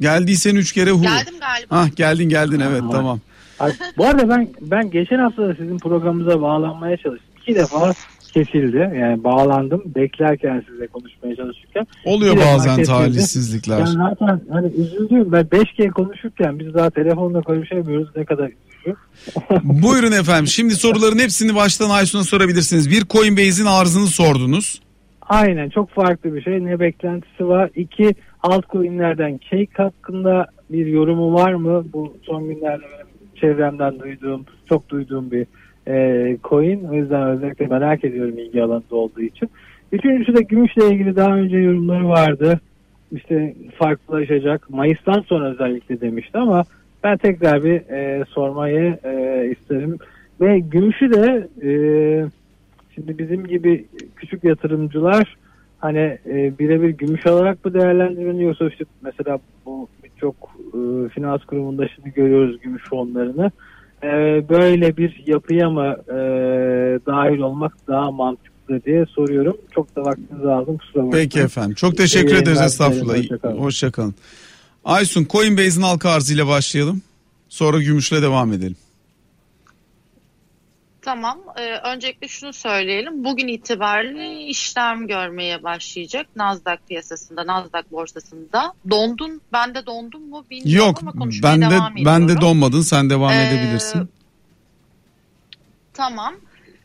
Geldiysen üç kere hu. Geldim galiba. Ha geldin geldin evet tamam. Ay, bu arada ben ben geçen hafta da sizin programımıza bağlanmaya çalıştım. İki defa kesildi. Yani bağlandım. Beklerken size konuşmaya çalışırken. Oluyor bazen talihsizlikler. Yani zaten hani üzüldüm. Ben 5G konuşurken biz daha telefonla konuşamıyoruz. Ne kadar. Buyurun efendim. Şimdi soruların hepsini baştan Aysun'a sorabilirsiniz. Bir Coinbase'in arzını sordunuz. Aynen çok farklı bir şey. Ne beklentisi var? İki altcoin'lerden Cake hakkında bir yorumu var mı? Bu son günlerde çevremden duyduğum, çok duyduğum bir e, coin. O yüzden özellikle merak ediyorum ilgi alanında olduğu için. Üçüncüsü de gümüşle ilgili daha önce yorumları vardı. İşte farklılaşacak. Mayıs'tan sonra özellikle demişti ama ben tekrar bir e, sormayı e, isterim. Ve gümüşü de e, Şimdi bizim gibi küçük yatırımcılar hani e, birebir gümüş alarak mı değerlendiriliyor yoksa işte mesela bu birçok e, finans kurumunda şimdi görüyoruz gümüş fonlarını. E, böyle bir yapıya mı e, dahil olmak daha mantıklı diye soruyorum. Çok da vaktinizi aldım kusura bakmayın. Peki efendim. Çok teşekkür İyi ederiz estağfurullah. dilerim, hoşça. Hoşçakalın. Aysun Coinbase'in halka arzıyla başlayalım. Sonra gümüşle devam edelim. Tamam. Ee, öncelikle şunu söyleyelim. Bugün itibariyle işlem görmeye başlayacak Nasdaq piyasasında, Nasdaq borsasında. Dondun, ben de dondum mu bilmiyorum Yok ama konuşmaya ben de devam ben de ediyorum. donmadın sen devam Ee, edebilirsin. Tamam.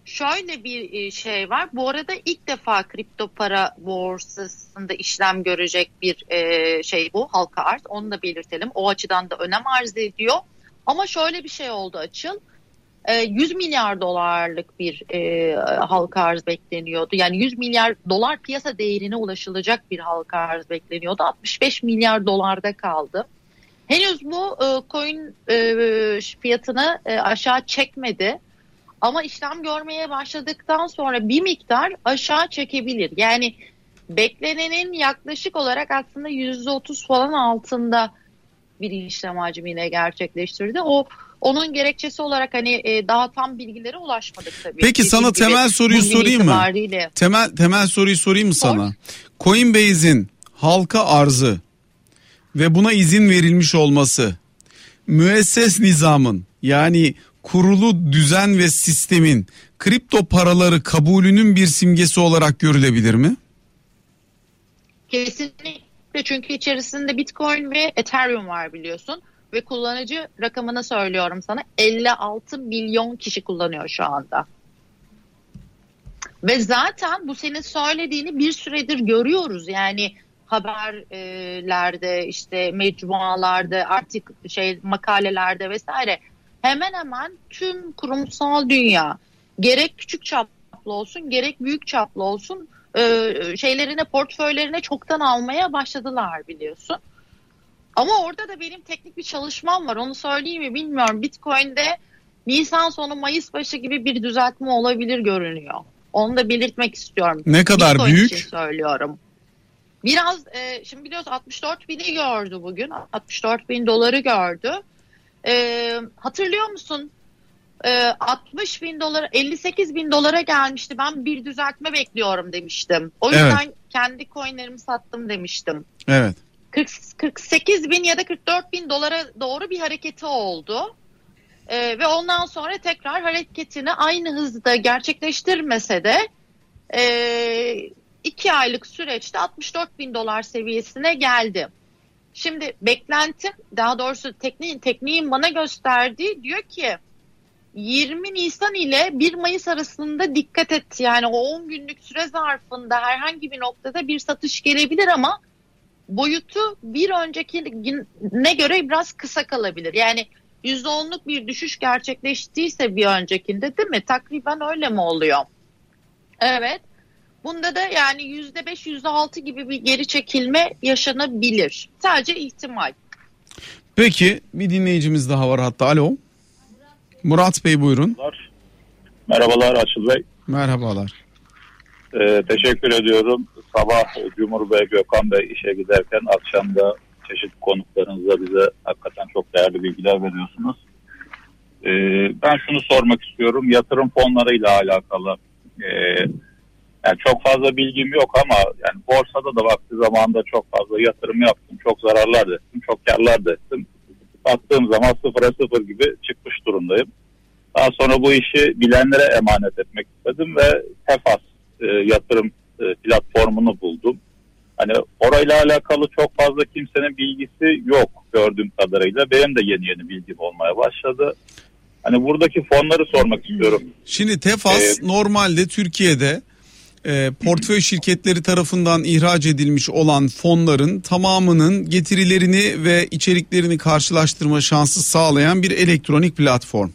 Şöyle bir e, şey var. Bu arada ilk defa kripto para borsasında işlem görecek bir e, şey bu halka arz. Onu da belirtelim. O açıdan da önem arz ediyor. Ama şöyle bir şey oldu açıl. E, 100 milyar dolarlık bir e, halka arz bekleniyordu. Yani 100 milyar dolar piyasa değerine ulaşılacak bir halka arz bekleniyordu. 65 milyar dolarda kaldı. Henüz bu e, coin e, fiyatını e, aşağı çekmedi. Ama işlem görmeye başladıktan sonra bir miktar aşağı çekebilir. Yani beklenenin yaklaşık olarak aslında %30 falan altında bir işlem hacmiyle gerçekleştirdi. O onun gerekçesi olarak hani e, daha tam bilgilere ulaşmadık tabii. Peki Dediğim sana temel soruyu sorayım mı? itibariyle- Temel temel soruyu sorayım mı Sor. sana? Coinbase'in halka arzı ve buna izin verilmiş olması müesses nizamın yani kurulu düzen ve sistemin kripto paraları kabulünün bir simgesi olarak görülebilir mi? Kesinlikle çünkü içerisinde Bitcoin ve Ethereum var biliyorsun. Ve kullanıcı rakamını söylüyorum sana 56 milyon kişi kullanıyor şu anda. Ve zaten bu senin söylediğini bir süredir görüyoruz. Yani haberlerde işte mecmualarda artık şey makalelerde vesaire hemen hemen tüm kurumsal dünya gerek küçük çaplı olsun gerek büyük çaplı olsun e, şeylerine portföylerine çoktan almaya başladılar biliyorsun. Ama orada da benim teknik bir çalışmam var onu söyleyeyim mi bilmiyorum. Bitcoin'de Nisan sonu Mayıs başı gibi bir düzeltme olabilir görünüyor. Onu da belirtmek istiyorum. Ne kadar Bitcoin büyük? için söylüyorum. Biraz e, şimdi biliyoruz 64 bini gördü bugün. 64 bin doları gördü. E, hatırlıyor musun? E, 60 bin dolara 58 bin dolara gelmişti. Ben bir düzeltme bekliyorum demiştim. O Evet. yüzden kendi coinlerimi sattım demiştim. Evet. 40, 48 bin ya da 44 bin dolara doğru bir hareketi oldu. Ee, ve ondan sonra tekrar hareketini aynı hızda gerçekleştirmese de e, iki aylık süreçte 64 bin dolar seviyesine geldi. Şimdi beklentim daha doğrusu tekniğin, tekniğin bana gösterdiği diyor ki 20 Nisan ile 1 Mayıs arasında dikkat et. Yani o 10 günlük süre zarfında herhangi bir noktada bir satış gelebilir ama boyutu bir öncekine göre biraz kısa kalabilir. Yani %10'luk bir düşüş gerçekleştiyse bir öncekinde değil mi? Takriben öyle mi oluyor? Evet. Bunda da yani %5, %6 gibi bir geri çekilme yaşanabilir. Sadece ihtimal. Peki bir dinleyicimiz daha var hatta. Alo. Murat Bey buyurun. Merhabalar Açıl Bey. Merhabalar. Ee, teşekkür ediyorum. Sabah Cumhur Bey, Gökhan Bey işe giderken akşam da çeşitli konuklarınızla bize hakikaten çok değerli bilgiler veriyorsunuz. e, ben şunu sormak istiyorum. Yatırım fonlarıyla alakalı. E, yani çok fazla bilgim yok ama yani borsada da vakti zamanında çok fazla yatırım yaptım. Çok zararlar da ettim. Çok karlar da ettim. Baktığım zaman sıfıra sıfır gibi çıkmış durumdayım. Daha sonra bu işi bilenlere emanet etmek istedim ve Tefas e, yatırım e, platformunu buldum. Hani orayla alakalı çok fazla kimsenin bilgisi yok gördüğüm kadarıyla. Benim de yeni yeni bilgim olmaya başladı. Hani buradaki fonları sormak istiyorum. Şimdi Tefas ee, normalde Türkiye'de e, portföy şirketleri tarafından ihraç edilmiş olan fonların tamamının getirilerini ve içeriklerini karşılaştırma şansı sağlayan bir elektronik platform.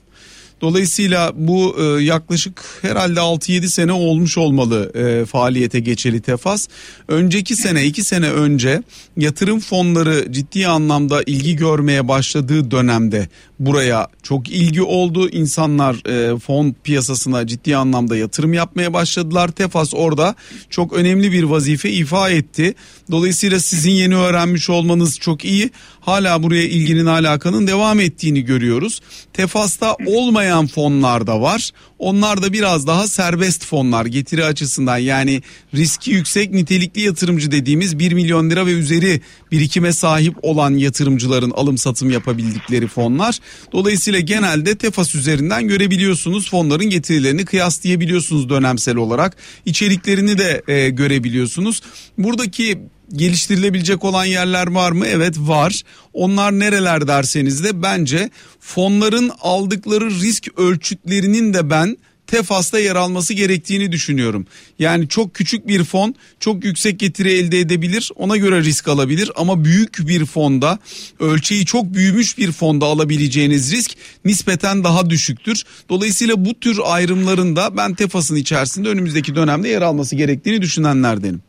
Dolayısıyla bu e, yaklaşık herhalde 6-7 sene olmuş olmalı e, faaliyete geçeli Tefas. Önceki sene 2 sene önce yatırım fonları ciddi anlamda ilgi görmeye başladığı dönemde buraya çok ilgi oldu. İnsanlar e, fon piyasasına ciddi anlamda yatırım yapmaya başladılar. Tefas orada çok önemli bir vazife ifa etti. Dolayısıyla sizin yeni öğrenmiş olmanız çok iyi. Hala buraya ilginin alakanın devam ettiğini görüyoruz. Tefas'ta olmayan fonlar da var. Onlar da biraz daha serbest fonlar getiri açısından yani riski yüksek nitelikli yatırımcı dediğimiz 1 milyon lira ve üzeri birikime sahip olan yatırımcıların alım satım yapabildikleri fonlar. Dolayısıyla genelde Tefas üzerinden görebiliyorsunuz fonların getirilerini kıyaslayabiliyorsunuz dönemsel olarak. içeriklerini de e, görebiliyorsunuz. Buradaki geliştirilebilecek olan yerler var mı? Evet var. Onlar nereler derseniz de bence fonların aldıkları risk ölçütlerinin de ben Tefas'ta yer alması gerektiğini düşünüyorum. Yani çok küçük bir fon çok yüksek getiri elde edebilir ona göre risk alabilir ama büyük bir fonda ölçeği çok büyümüş bir fonda alabileceğiniz risk nispeten daha düşüktür. Dolayısıyla bu tür ayrımlarında ben Tefas'ın içerisinde önümüzdeki dönemde yer alması gerektiğini düşünenlerdenim.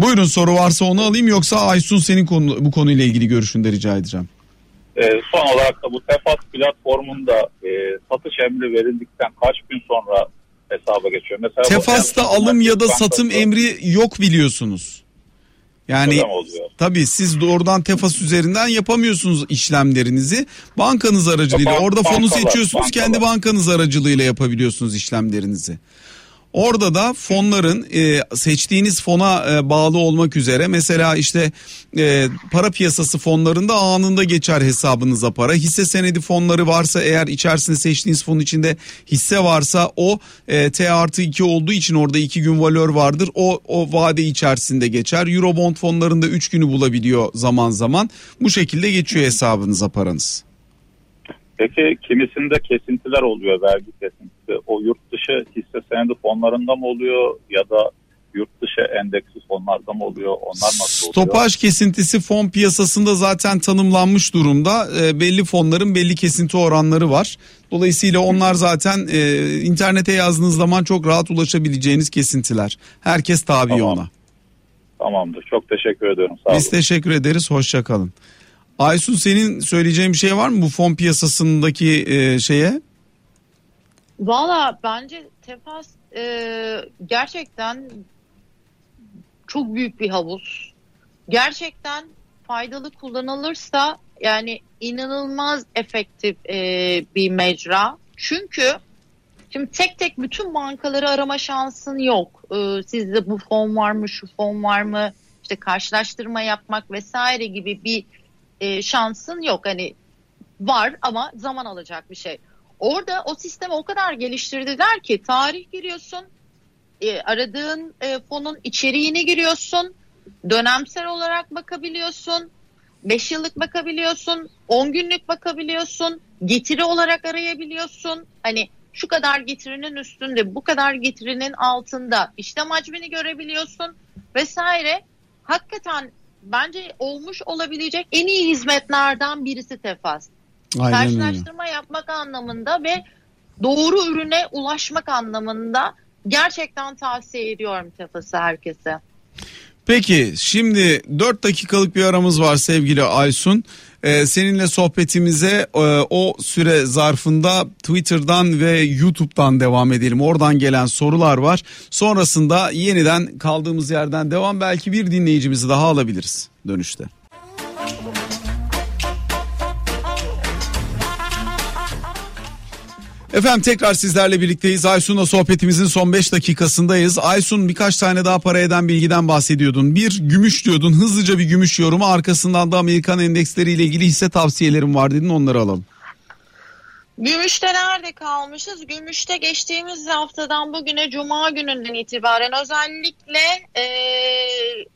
Buyurun soru varsa onu alayım yoksa Aysun senin konu, bu konuyla ilgili görüşünü rica edeceğim. E, son olarak da bu Tefas platformunda e, satış emri verildikten kaç gün sonra hesaba geçiyor? Mesela Tefas'ta alım ya da satım emri yok biliyorsunuz. Yani tabii siz doğrudan Tefas üzerinden yapamıyorsunuz işlemlerinizi. Bankanız aracılığıyla bank, orada fonu seçiyorsunuz bankalar. kendi bankanız aracılığıyla yapabiliyorsunuz işlemlerinizi. Orada da fonların e, seçtiğiniz fona e, bağlı olmak üzere mesela işte e, para piyasası fonlarında anında geçer hesabınıza para. Hisse senedi fonları varsa eğer içerisinde seçtiğiniz fonun içinde hisse varsa o e, T artı 2 olduğu için orada 2 gün valör vardır. O, o vade içerisinde geçer. Eurobond fonlarında 3 günü bulabiliyor zaman zaman. Bu şekilde geçiyor hesabınıza paranız. Peki kimisinde kesintiler oluyor vergi kesintisi. O yurt dışı hisse senedi fonlarında mı oluyor ya da yurt dışı endeksli fonlarda mı oluyor? Onlar nasıl oluyor? Stopaj kesintisi fon piyasasında zaten tanımlanmış durumda. E, belli fonların belli kesinti oranları var. Dolayısıyla onlar zaten e, internete yazdığınız zaman çok rahat ulaşabileceğiniz kesintiler. Herkes tabi tamam. ona. Tamamdır. Çok teşekkür ediyorum. Sağ Biz olun. teşekkür ederiz. Hoşçakalın. Aysun senin söyleyeceğin bir şey var mı bu fon piyasasındaki e, şeye? Valla bence Tefas e, gerçekten çok büyük bir havuz. Gerçekten faydalı kullanılırsa yani inanılmaz efektif e, bir mecra. Çünkü şimdi tek tek bütün bankaları arama şansın yok. E, sizde bu fon var mı, şu fon var mı, işte karşılaştırma yapmak vesaire gibi bir e, şansın yok. Hani var ama zaman alacak bir şey. Orada o sistemi o kadar geliştirdiler ki tarih giriyorsun, e, aradığın e, fonun içeriğini giriyorsun, dönemsel olarak bakabiliyorsun, 5 yıllık bakabiliyorsun, 10 günlük bakabiliyorsun, getiri olarak arayabiliyorsun. Hani şu kadar getirinin üstünde, bu kadar getirinin altında işlem hacmini görebiliyorsun vesaire. Hakikaten bence olmuş olabilecek en iyi hizmetlerden birisi Tefas. Aynen Karşılaştırma öyle. yapmak anlamında ve doğru ürüne ulaşmak anlamında gerçekten tavsiye ediyorum Tefas'ı herkese. Peki şimdi 4 dakikalık bir aramız var sevgili Aysun. Ee, seninle sohbetimize e, o süre zarfında Twitter'dan ve YouTube'dan devam edelim. Oradan gelen sorular var. Sonrasında yeniden kaldığımız yerden devam belki bir dinleyicimizi daha alabiliriz dönüşte. Efendim tekrar sizlerle birlikteyiz. Aysun'la sohbetimizin son 5 dakikasındayız. Aysun birkaç tane daha para eden bilgiden bahsediyordun. Bir gümüş diyordun hızlıca bir gümüş yorumu arkasından da Amerikan endeksleriyle ilgili hisse tavsiyelerim var dedin onları alalım. Gümüşte nerede kalmışız? Gümüşte geçtiğimiz haftadan bugüne Cuma gününden itibaren özellikle e,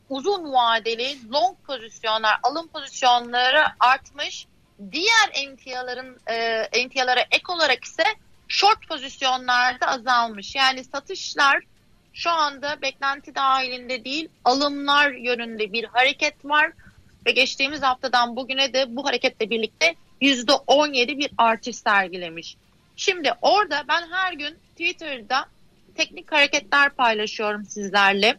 uzun vadeli long pozisyonlar, alım pozisyonları artmış. Diğer emtiaların e, emtialara ek olarak ise short pozisyonlarda azalmış. Yani satışlar şu anda beklenti dahilinde değil, alımlar yönünde bir hareket var ve geçtiğimiz haftadan bugüne de bu hareketle birlikte %17 bir artış sergilemiş. Şimdi orada ben her gün Twitter'da teknik hareketler paylaşıyorum sizlerle.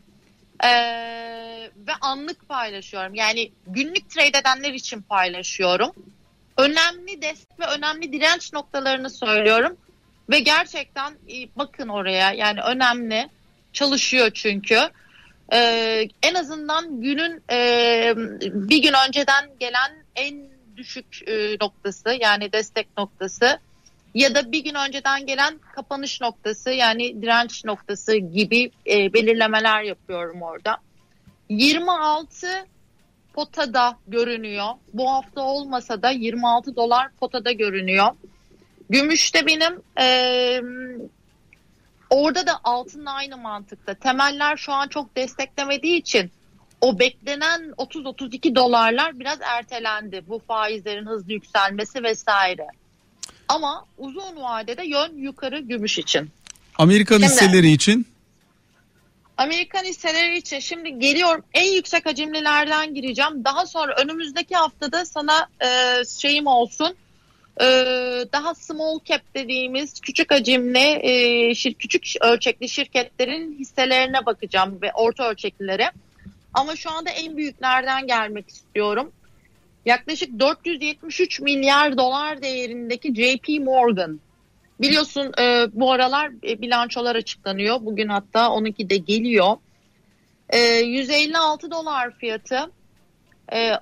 Ee, ve anlık paylaşıyorum. Yani günlük trade edenler için paylaşıyorum. Önemli destek ve önemli direnç noktalarını söylüyorum. Ve gerçekten e, bakın oraya yani önemli çalışıyor çünkü. Ee, en azından günün e, bir gün önceden gelen en düşük e, noktası yani destek noktası ya da bir gün önceden gelen kapanış noktası yani direnç noktası gibi e, belirlemeler yapıyorum orada. 26 potada görünüyor. Bu hafta olmasa da 26 dolar potada görünüyor. Gümüşte benim e, orada da altın aynı mantıkta. Temeller şu an çok desteklemediği için o beklenen 30-32 dolarlar biraz ertelendi. Bu faizlerin hızlı yükselmesi vesaire. Ama uzun vadede yön yukarı gümüş için. Amerikan şimdi, hisseleri için? Amerikan hisseleri için şimdi geliyorum en yüksek hacimlilerden gireceğim. Daha sonra önümüzdeki haftada sana e, şeyim olsun. E, daha small cap dediğimiz küçük hacimli e, şir, küçük ölçekli şirketlerin hisselerine bakacağım ve orta ölçeklilere. Ama şu anda en büyüklerden gelmek istiyorum. Yaklaşık 473 milyar dolar değerindeki JP Morgan. Biliyorsun e, bu aralar e, bilançolar açıklanıyor. Bugün hatta onunki de geliyor. E, 156 dolar fiyatı. E,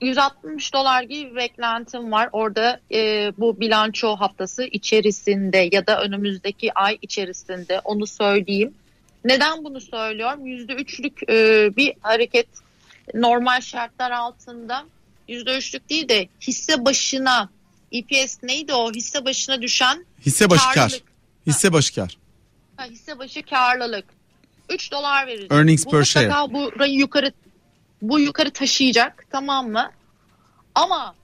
160 dolar gibi bir beklentim var. Orada e, bu bilanço haftası içerisinde ya da önümüzdeki ay içerisinde onu söyleyeyim. Neden bunu söylüyorum? Yüzde üçlük e, bir hareket normal şartlar altında yüzde üçlük değil de hisse başına EPS neydi o hisse başına düşen hisse başı kar. Hisse başı kar. Ha, hisse başı karlılık. 3 dolar vereceğim. Earnings bu per share. Burayı yukarı bu yukarı taşıyacak tamam mı? Ama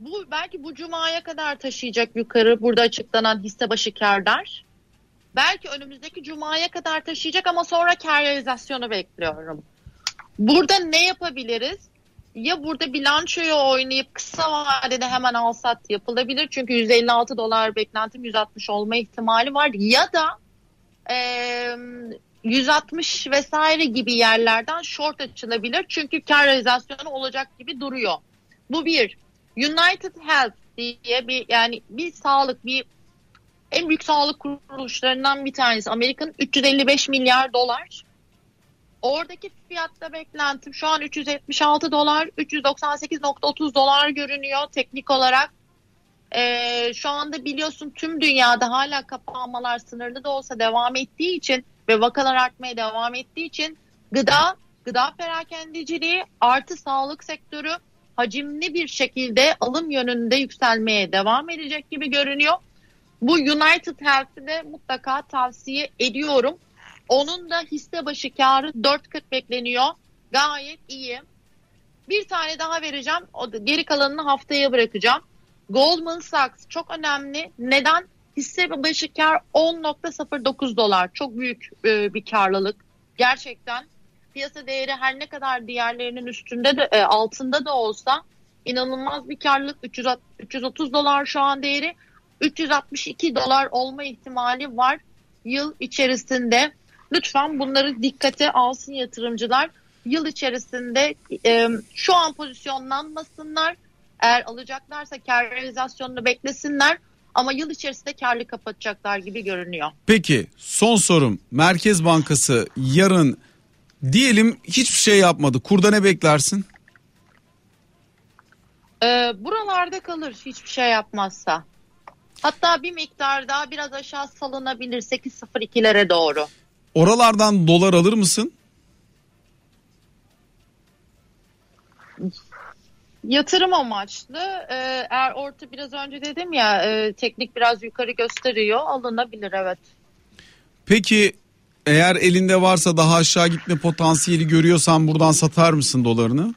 bu belki bu cumaya kadar taşıyacak yukarı burada açıklanan hisse başı karlar belki önümüzdeki cumaya kadar taşıyacak ama sonra kar realizasyonu bekliyorum. Burada ne yapabiliriz? Ya burada bilançoyu oynayıp kısa vadede hemen al sat yapılabilir. Çünkü 156 dolar beklentim 160 olma ihtimali var. Ya da e, 160 vesaire gibi yerlerden short açılabilir. Çünkü kar realizasyonu olacak gibi duruyor. Bu bir. United Health diye bir yani bir sağlık bir en büyük sağlık kuruluşlarından bir tanesi. Amerika'nın 355 milyar dolar. Oradaki fiyatta beklentim şu an 376 dolar, 398.30 dolar görünüyor teknik olarak. Ee, şu anda biliyorsun tüm dünyada hala kapanmalar sınırlı da olsa devam ettiği için ve vakalar artmaya devam ettiği için gıda, gıda perakendiciliği artı sağlık sektörü hacimli bir şekilde alım yönünde yükselmeye devam edecek gibi görünüyor. Bu United Health'i de mutlaka tavsiye ediyorum. Onun da hisse başı karı 4.40 bekleniyor. Gayet iyi. Bir tane daha vereceğim. O da geri kalanını haftaya bırakacağım. Goldman Sachs çok önemli. Neden? Hisse başı kar 10.09 dolar. Çok büyük e, bir karlılık. Gerçekten piyasa değeri her ne kadar diğerlerinin üstünde de e, altında da olsa inanılmaz bir karlılık. 330 dolar şu an değeri. 362 dolar olma ihtimali var yıl içerisinde. Lütfen bunları dikkate alsın yatırımcılar. Yıl içerisinde e, şu an pozisyonlanmasınlar. Eğer alacaklarsa kar realizasyonunu beklesinler. Ama yıl içerisinde karlı kapatacaklar gibi görünüyor. Peki son sorum. Merkez Bankası yarın diyelim hiçbir şey yapmadı. Kurda ne beklersin? Ee, buralarda kalır hiçbir şey yapmazsa. Hatta bir miktar daha biraz aşağı salınabilir 8.02'lere doğru. Oralardan dolar alır mısın? Yatırım amaçlı e, eğer orta biraz önce dedim ya e, teknik biraz yukarı gösteriyor alınabilir evet. Peki eğer elinde varsa daha aşağı gitme potansiyeli görüyorsan buradan satar mısın dolarını?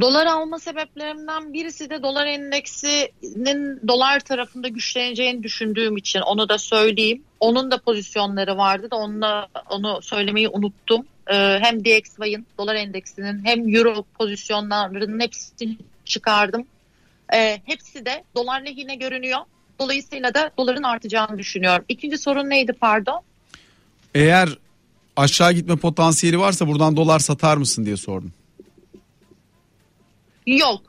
Dolar alma sebeplerimden birisi de dolar endeksinin dolar tarafında güçleneceğini düşündüğüm için onu da söyleyeyim. Onun da pozisyonları vardı da onunla, onu söylemeyi unuttum. Ee, hem DXY'ın dolar endeksinin hem euro pozisyonlarının hepsini çıkardım. Ee, hepsi de dolar lehine görünüyor. Dolayısıyla da doların artacağını düşünüyorum. İkinci sorun neydi pardon? Eğer aşağı gitme potansiyeli varsa buradan dolar satar mısın diye sordum. Yok.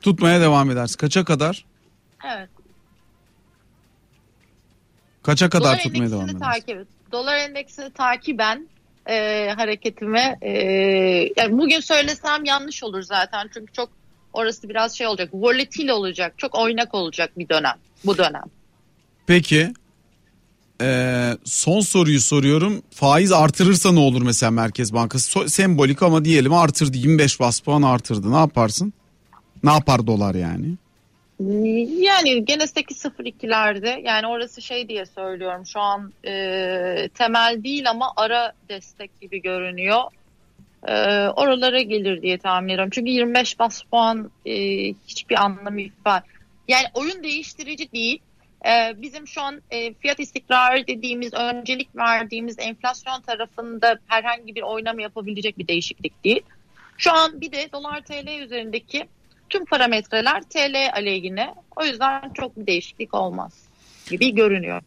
Tutmaya devam edersin. Kaça kadar? Evet. Kaça kadar Dolar tutmaya devam edersin? takip Dolar endeksini takiben e, hareketimi e, yani bugün söylesem yanlış olur zaten çünkü çok orası biraz şey olacak volatil olacak çok oynak olacak bir dönem bu dönem. Peki ee, son soruyu soruyorum. Faiz artırırsa ne olur mesela Merkez Bankası? So- sembolik ama diyelim artırdı 25 bas puan artırdı. Ne yaparsın? Ne yapar dolar yani? Yani gene 8.02'lerde yani orası şey diye söylüyorum şu an e, temel değil ama ara destek gibi görünüyor. E, oralara gelir diye tahmin ediyorum. Çünkü 25 bas puan e, hiçbir anlamı ifade. Yani oyun değiştirici değil. E, bizim şu an e, fiyat istikrarı dediğimiz öncelik verdiğimiz enflasyon tarafında herhangi bir oynama yapabilecek bir değişiklik değil. Şu an bir de dolar TL üzerindeki tüm parametreler TL aleyhine. O yüzden çok bir değişiklik olmaz gibi görünüyor.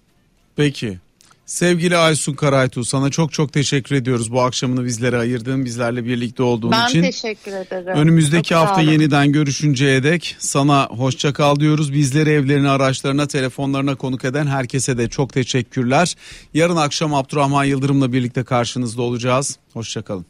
Peki. Sevgili Aysun Karaytu sana çok çok teşekkür ediyoruz bu akşamını bizlere ayırdığın bizlerle birlikte olduğun ben için. teşekkür ederim. Önümüzdeki Çok hafta yeniden görüşünceye dek sana hoşça kal diyoruz. Bizleri evlerine, araçlarına, telefonlarına konuk eden herkese de çok teşekkürler. Yarın akşam Abdurrahman Yıldırım'la birlikte karşınızda olacağız. Hoşça kalın.